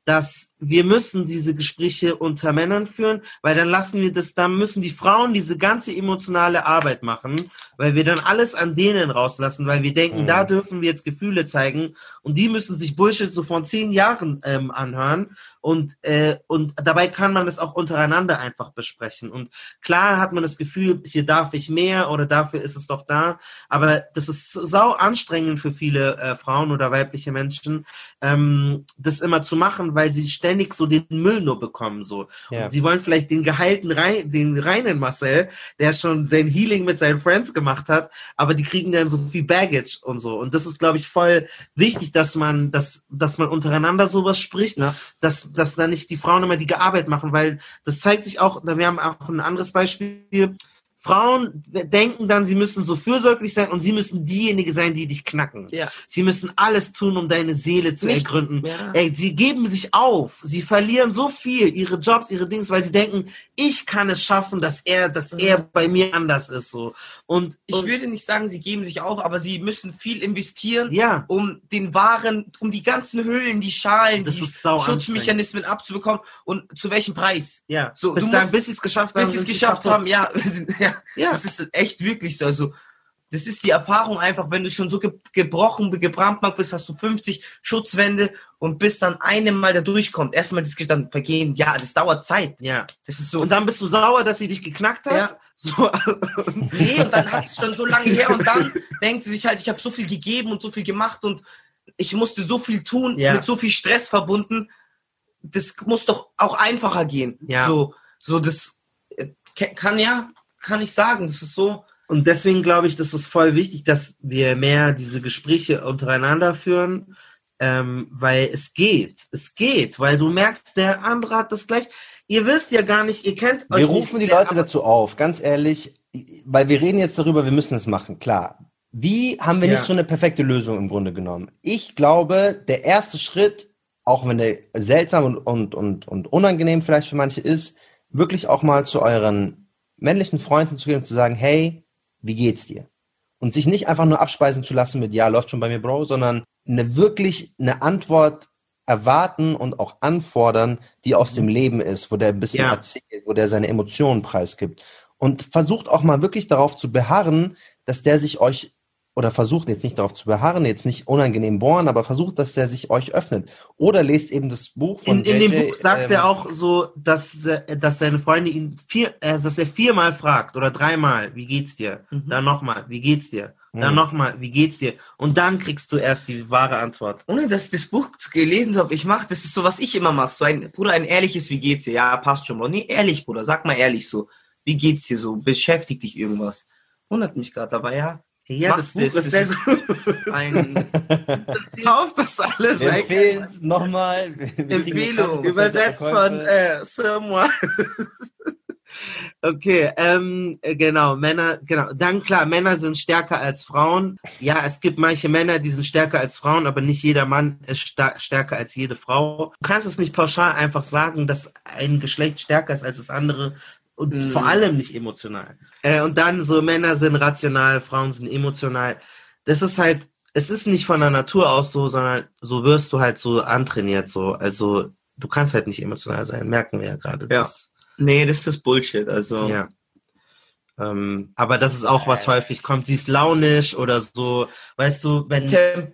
dass wir müssen diese Gespräche unter Männern führen, weil dann lassen wir das, dann müssen die Frauen diese ganze emotionale Arbeit machen, weil wir dann alles an denen rauslassen, weil wir denken, mhm. da dürfen wir jetzt Gefühle zeigen und die müssen sich Bullshit so von zehn Jahren ähm, anhören und, äh, und dabei kann man es auch untereinander einfach besprechen. Und klar hat man das Gefühl, hier darf ich mehr oder dafür ist es doch da. Aber das ist sau anstrengend für viele äh, Frauen oder weibliche Menschen, ähm, das immer zu machen, weil sie ständig so den Müll nur bekommen. So. Ja. Und sie wollen vielleicht den geheilten, rein, den reinen Marcel, der schon sein Healing mit seinen Friends gemacht hat, aber die kriegen dann so viel Baggage und so. Und das ist, glaube ich, voll wichtig, dass man, dass, dass man untereinander sowas spricht, ja. dass dass da nicht die Frauen immer die Arbeit machen, weil das zeigt sich auch, wir haben auch ein anderes Beispiel, Frauen denken dann, sie müssen so fürsorglich sein und sie müssen diejenige sein, die dich knacken. Ja. Sie müssen alles tun, um deine Seele zu Nicht, ergründen. Ja. Ey, sie geben sich auf. Sie verlieren so viel, ihre Jobs, ihre Dings, weil sie denken, ich kann es schaffen, dass er, dass mhm. er bei mir anders ist, so. Und, ich und, würde nicht sagen, sie geben sich auf, aber sie müssen viel investieren, ja. um den Waren, um die ganzen Hüllen, die Schalen, das die Schutzmechanismen abzubekommen und zu welchem Preis? Ja. So, bis, dann, bis sie es geschafft haben. Bis sie es geschafft haben, ja. Ja. Ja, Das ist echt wirklich so. Also, das ist die Erfahrung einfach, wenn du schon so ge gebrochen, gebrandmarkt bist, hast du 50 Schutzwände und bis dann einem Mal da durchkommt. Erstmal das dann vergehen, ja, das dauert Zeit. Ja, das ist so. Und dann bist du sauer, dass sie dich geknackt hat? Ja. So. nee, und dann hat es schon so lange her und dann denkt sie sich halt, ich habe so viel gegeben und so viel gemacht und ich musste so viel tun, ja. mit so viel Stress verbunden. Das muss doch auch einfacher gehen. Ja. So, so das äh, kann ja kann ich sagen. Das ist so. Und deswegen glaube ich, das ist voll wichtig, dass wir mehr diese Gespräche untereinander führen, ähm, weil es geht. Es geht, weil du merkst, der andere hat das gleich. Ihr wisst ja gar nicht, ihr kennt euch. Wir rufen die Leute dazu auf, ganz ehrlich, weil wir reden jetzt darüber, wir müssen es machen, klar. Wie haben wir ja. nicht so eine perfekte Lösung im Grunde genommen? Ich glaube, der erste Schritt auch wenn der seltsam und, und, und, und unangenehm vielleicht für manche ist, wirklich auch mal zu euren männlichen Freunden zu gehen und zu sagen, hey, wie geht's dir? Und sich nicht einfach nur abspeisen zu lassen mit, ja, läuft schon bei mir, Bro, sondern eine wirklich eine Antwort erwarten und auch anfordern, die aus dem Leben ist, wo der ein bisschen ja. erzählt, wo der seine Emotionen preisgibt. Und versucht auch mal wirklich darauf zu beharren, dass der sich euch oder versucht jetzt nicht darauf zu beharren, jetzt nicht unangenehm bohren, aber versucht, dass der sich euch öffnet. Oder lest eben das Buch von In, in JJ, dem Buch sagt ähm, er auch so, dass, dass seine Freunde ihn vier, äh, dass er viermal fragt oder dreimal, wie geht's dir? Mhm. Dann nochmal, wie geht's dir? Dann mhm. nochmal, wie geht's dir? Und dann kriegst du erst die wahre Antwort. Ohne dass ich das Buch gelesen habe, ich mache, das ist so, was ich immer mache. So ein, Bruder, ein ehrliches, wie geht's dir? Ja, passt schon, Bro. Nee, ehrlich, Bruder, sag mal ehrlich so. Wie geht's dir so? Beschäftigt dich irgendwas? Wundert mich gerade, aber ja, ja, das Buch ist sehr gut. Ein Kauf das alles. Empfehlen es nochmal. Empfehlung. Übersetzt von äh, Sir Okay, ähm, äh, genau, Männer, genau. Dann klar, Männer sind stärker als Frauen. Ja, es gibt manche Männer, die sind stärker als Frauen, aber nicht jeder Mann ist stärker als jede Frau. Du kannst es nicht pauschal einfach sagen, dass ein Geschlecht stärker ist als das andere, und mhm. vor allem nicht emotional. Äh, und dann so Männer sind rational, Frauen sind emotional. Das ist halt, es ist nicht von der Natur aus so, sondern so wirst du halt so antrainiert so. Also du kannst halt nicht emotional sein, merken wir ja gerade. Ja. Das, nee, das ist Bullshit. Also ja. Ähm, aber das ist auch was häufig kommt. Sie ist launisch oder so, weißt du, wenn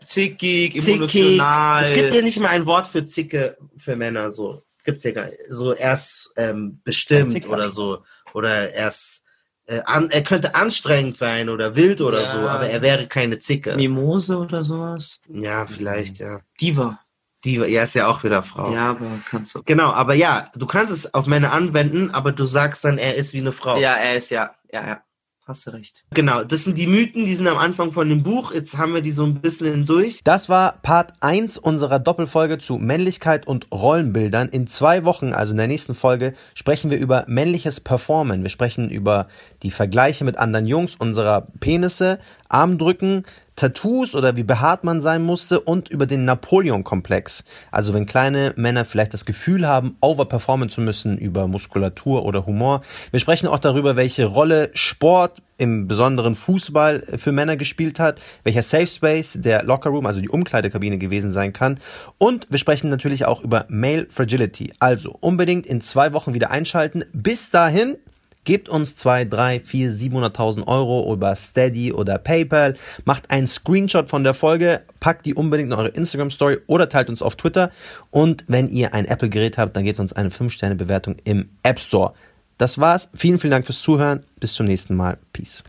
zickig, emotional. Es gibt ja nicht mal ein Wort für Zicke für Männer so gibt's ja gar. So erst ähm, bestimmt oder so. Oder erst äh, an, er könnte anstrengend sein oder wild oder ja. so, aber er wäre keine Zicke. Mimose oder sowas? Ja, vielleicht, ja. Diva. Diva, ja, ist ja auch wieder Frau. Ja, aber kannst du. Genau, aber ja, du kannst es auf Männer anwenden, aber du sagst dann, er ist wie eine Frau. Ja, er ist ja, ja, ja. Hast du recht. Genau, das sind die Mythen, die sind am Anfang von dem Buch. Jetzt haben wir die so ein bisschen durch. Das war Part 1 unserer Doppelfolge zu Männlichkeit und Rollenbildern. In zwei Wochen, also in der nächsten Folge, sprechen wir über männliches Performen. Wir sprechen über die Vergleiche mit anderen Jungs, unserer Penisse, Armdrücken, Tattoos oder wie behaart man sein musste und über den Napoleon-Komplex. Also wenn kleine Männer vielleicht das Gefühl haben, overperformen zu müssen über Muskulatur oder Humor. Wir sprechen auch darüber, welche Rolle Sport im besonderen Fußball für Männer gespielt hat, welcher Safe Space der Locker Room, also die Umkleidekabine gewesen sein kann. Und wir sprechen natürlich auch über Male Fragility. Also unbedingt in zwei Wochen wieder einschalten. Bis dahin Gebt uns 2, 3, 4, 700.000 Euro über Steady oder PayPal. Macht einen Screenshot von der Folge, packt die unbedingt in eure Instagram Story oder teilt uns auf Twitter. Und wenn ihr ein Apple-Gerät habt, dann gebt uns eine 5-Sterne-Bewertung im App Store. Das war's. Vielen, vielen Dank fürs Zuhören. Bis zum nächsten Mal. Peace.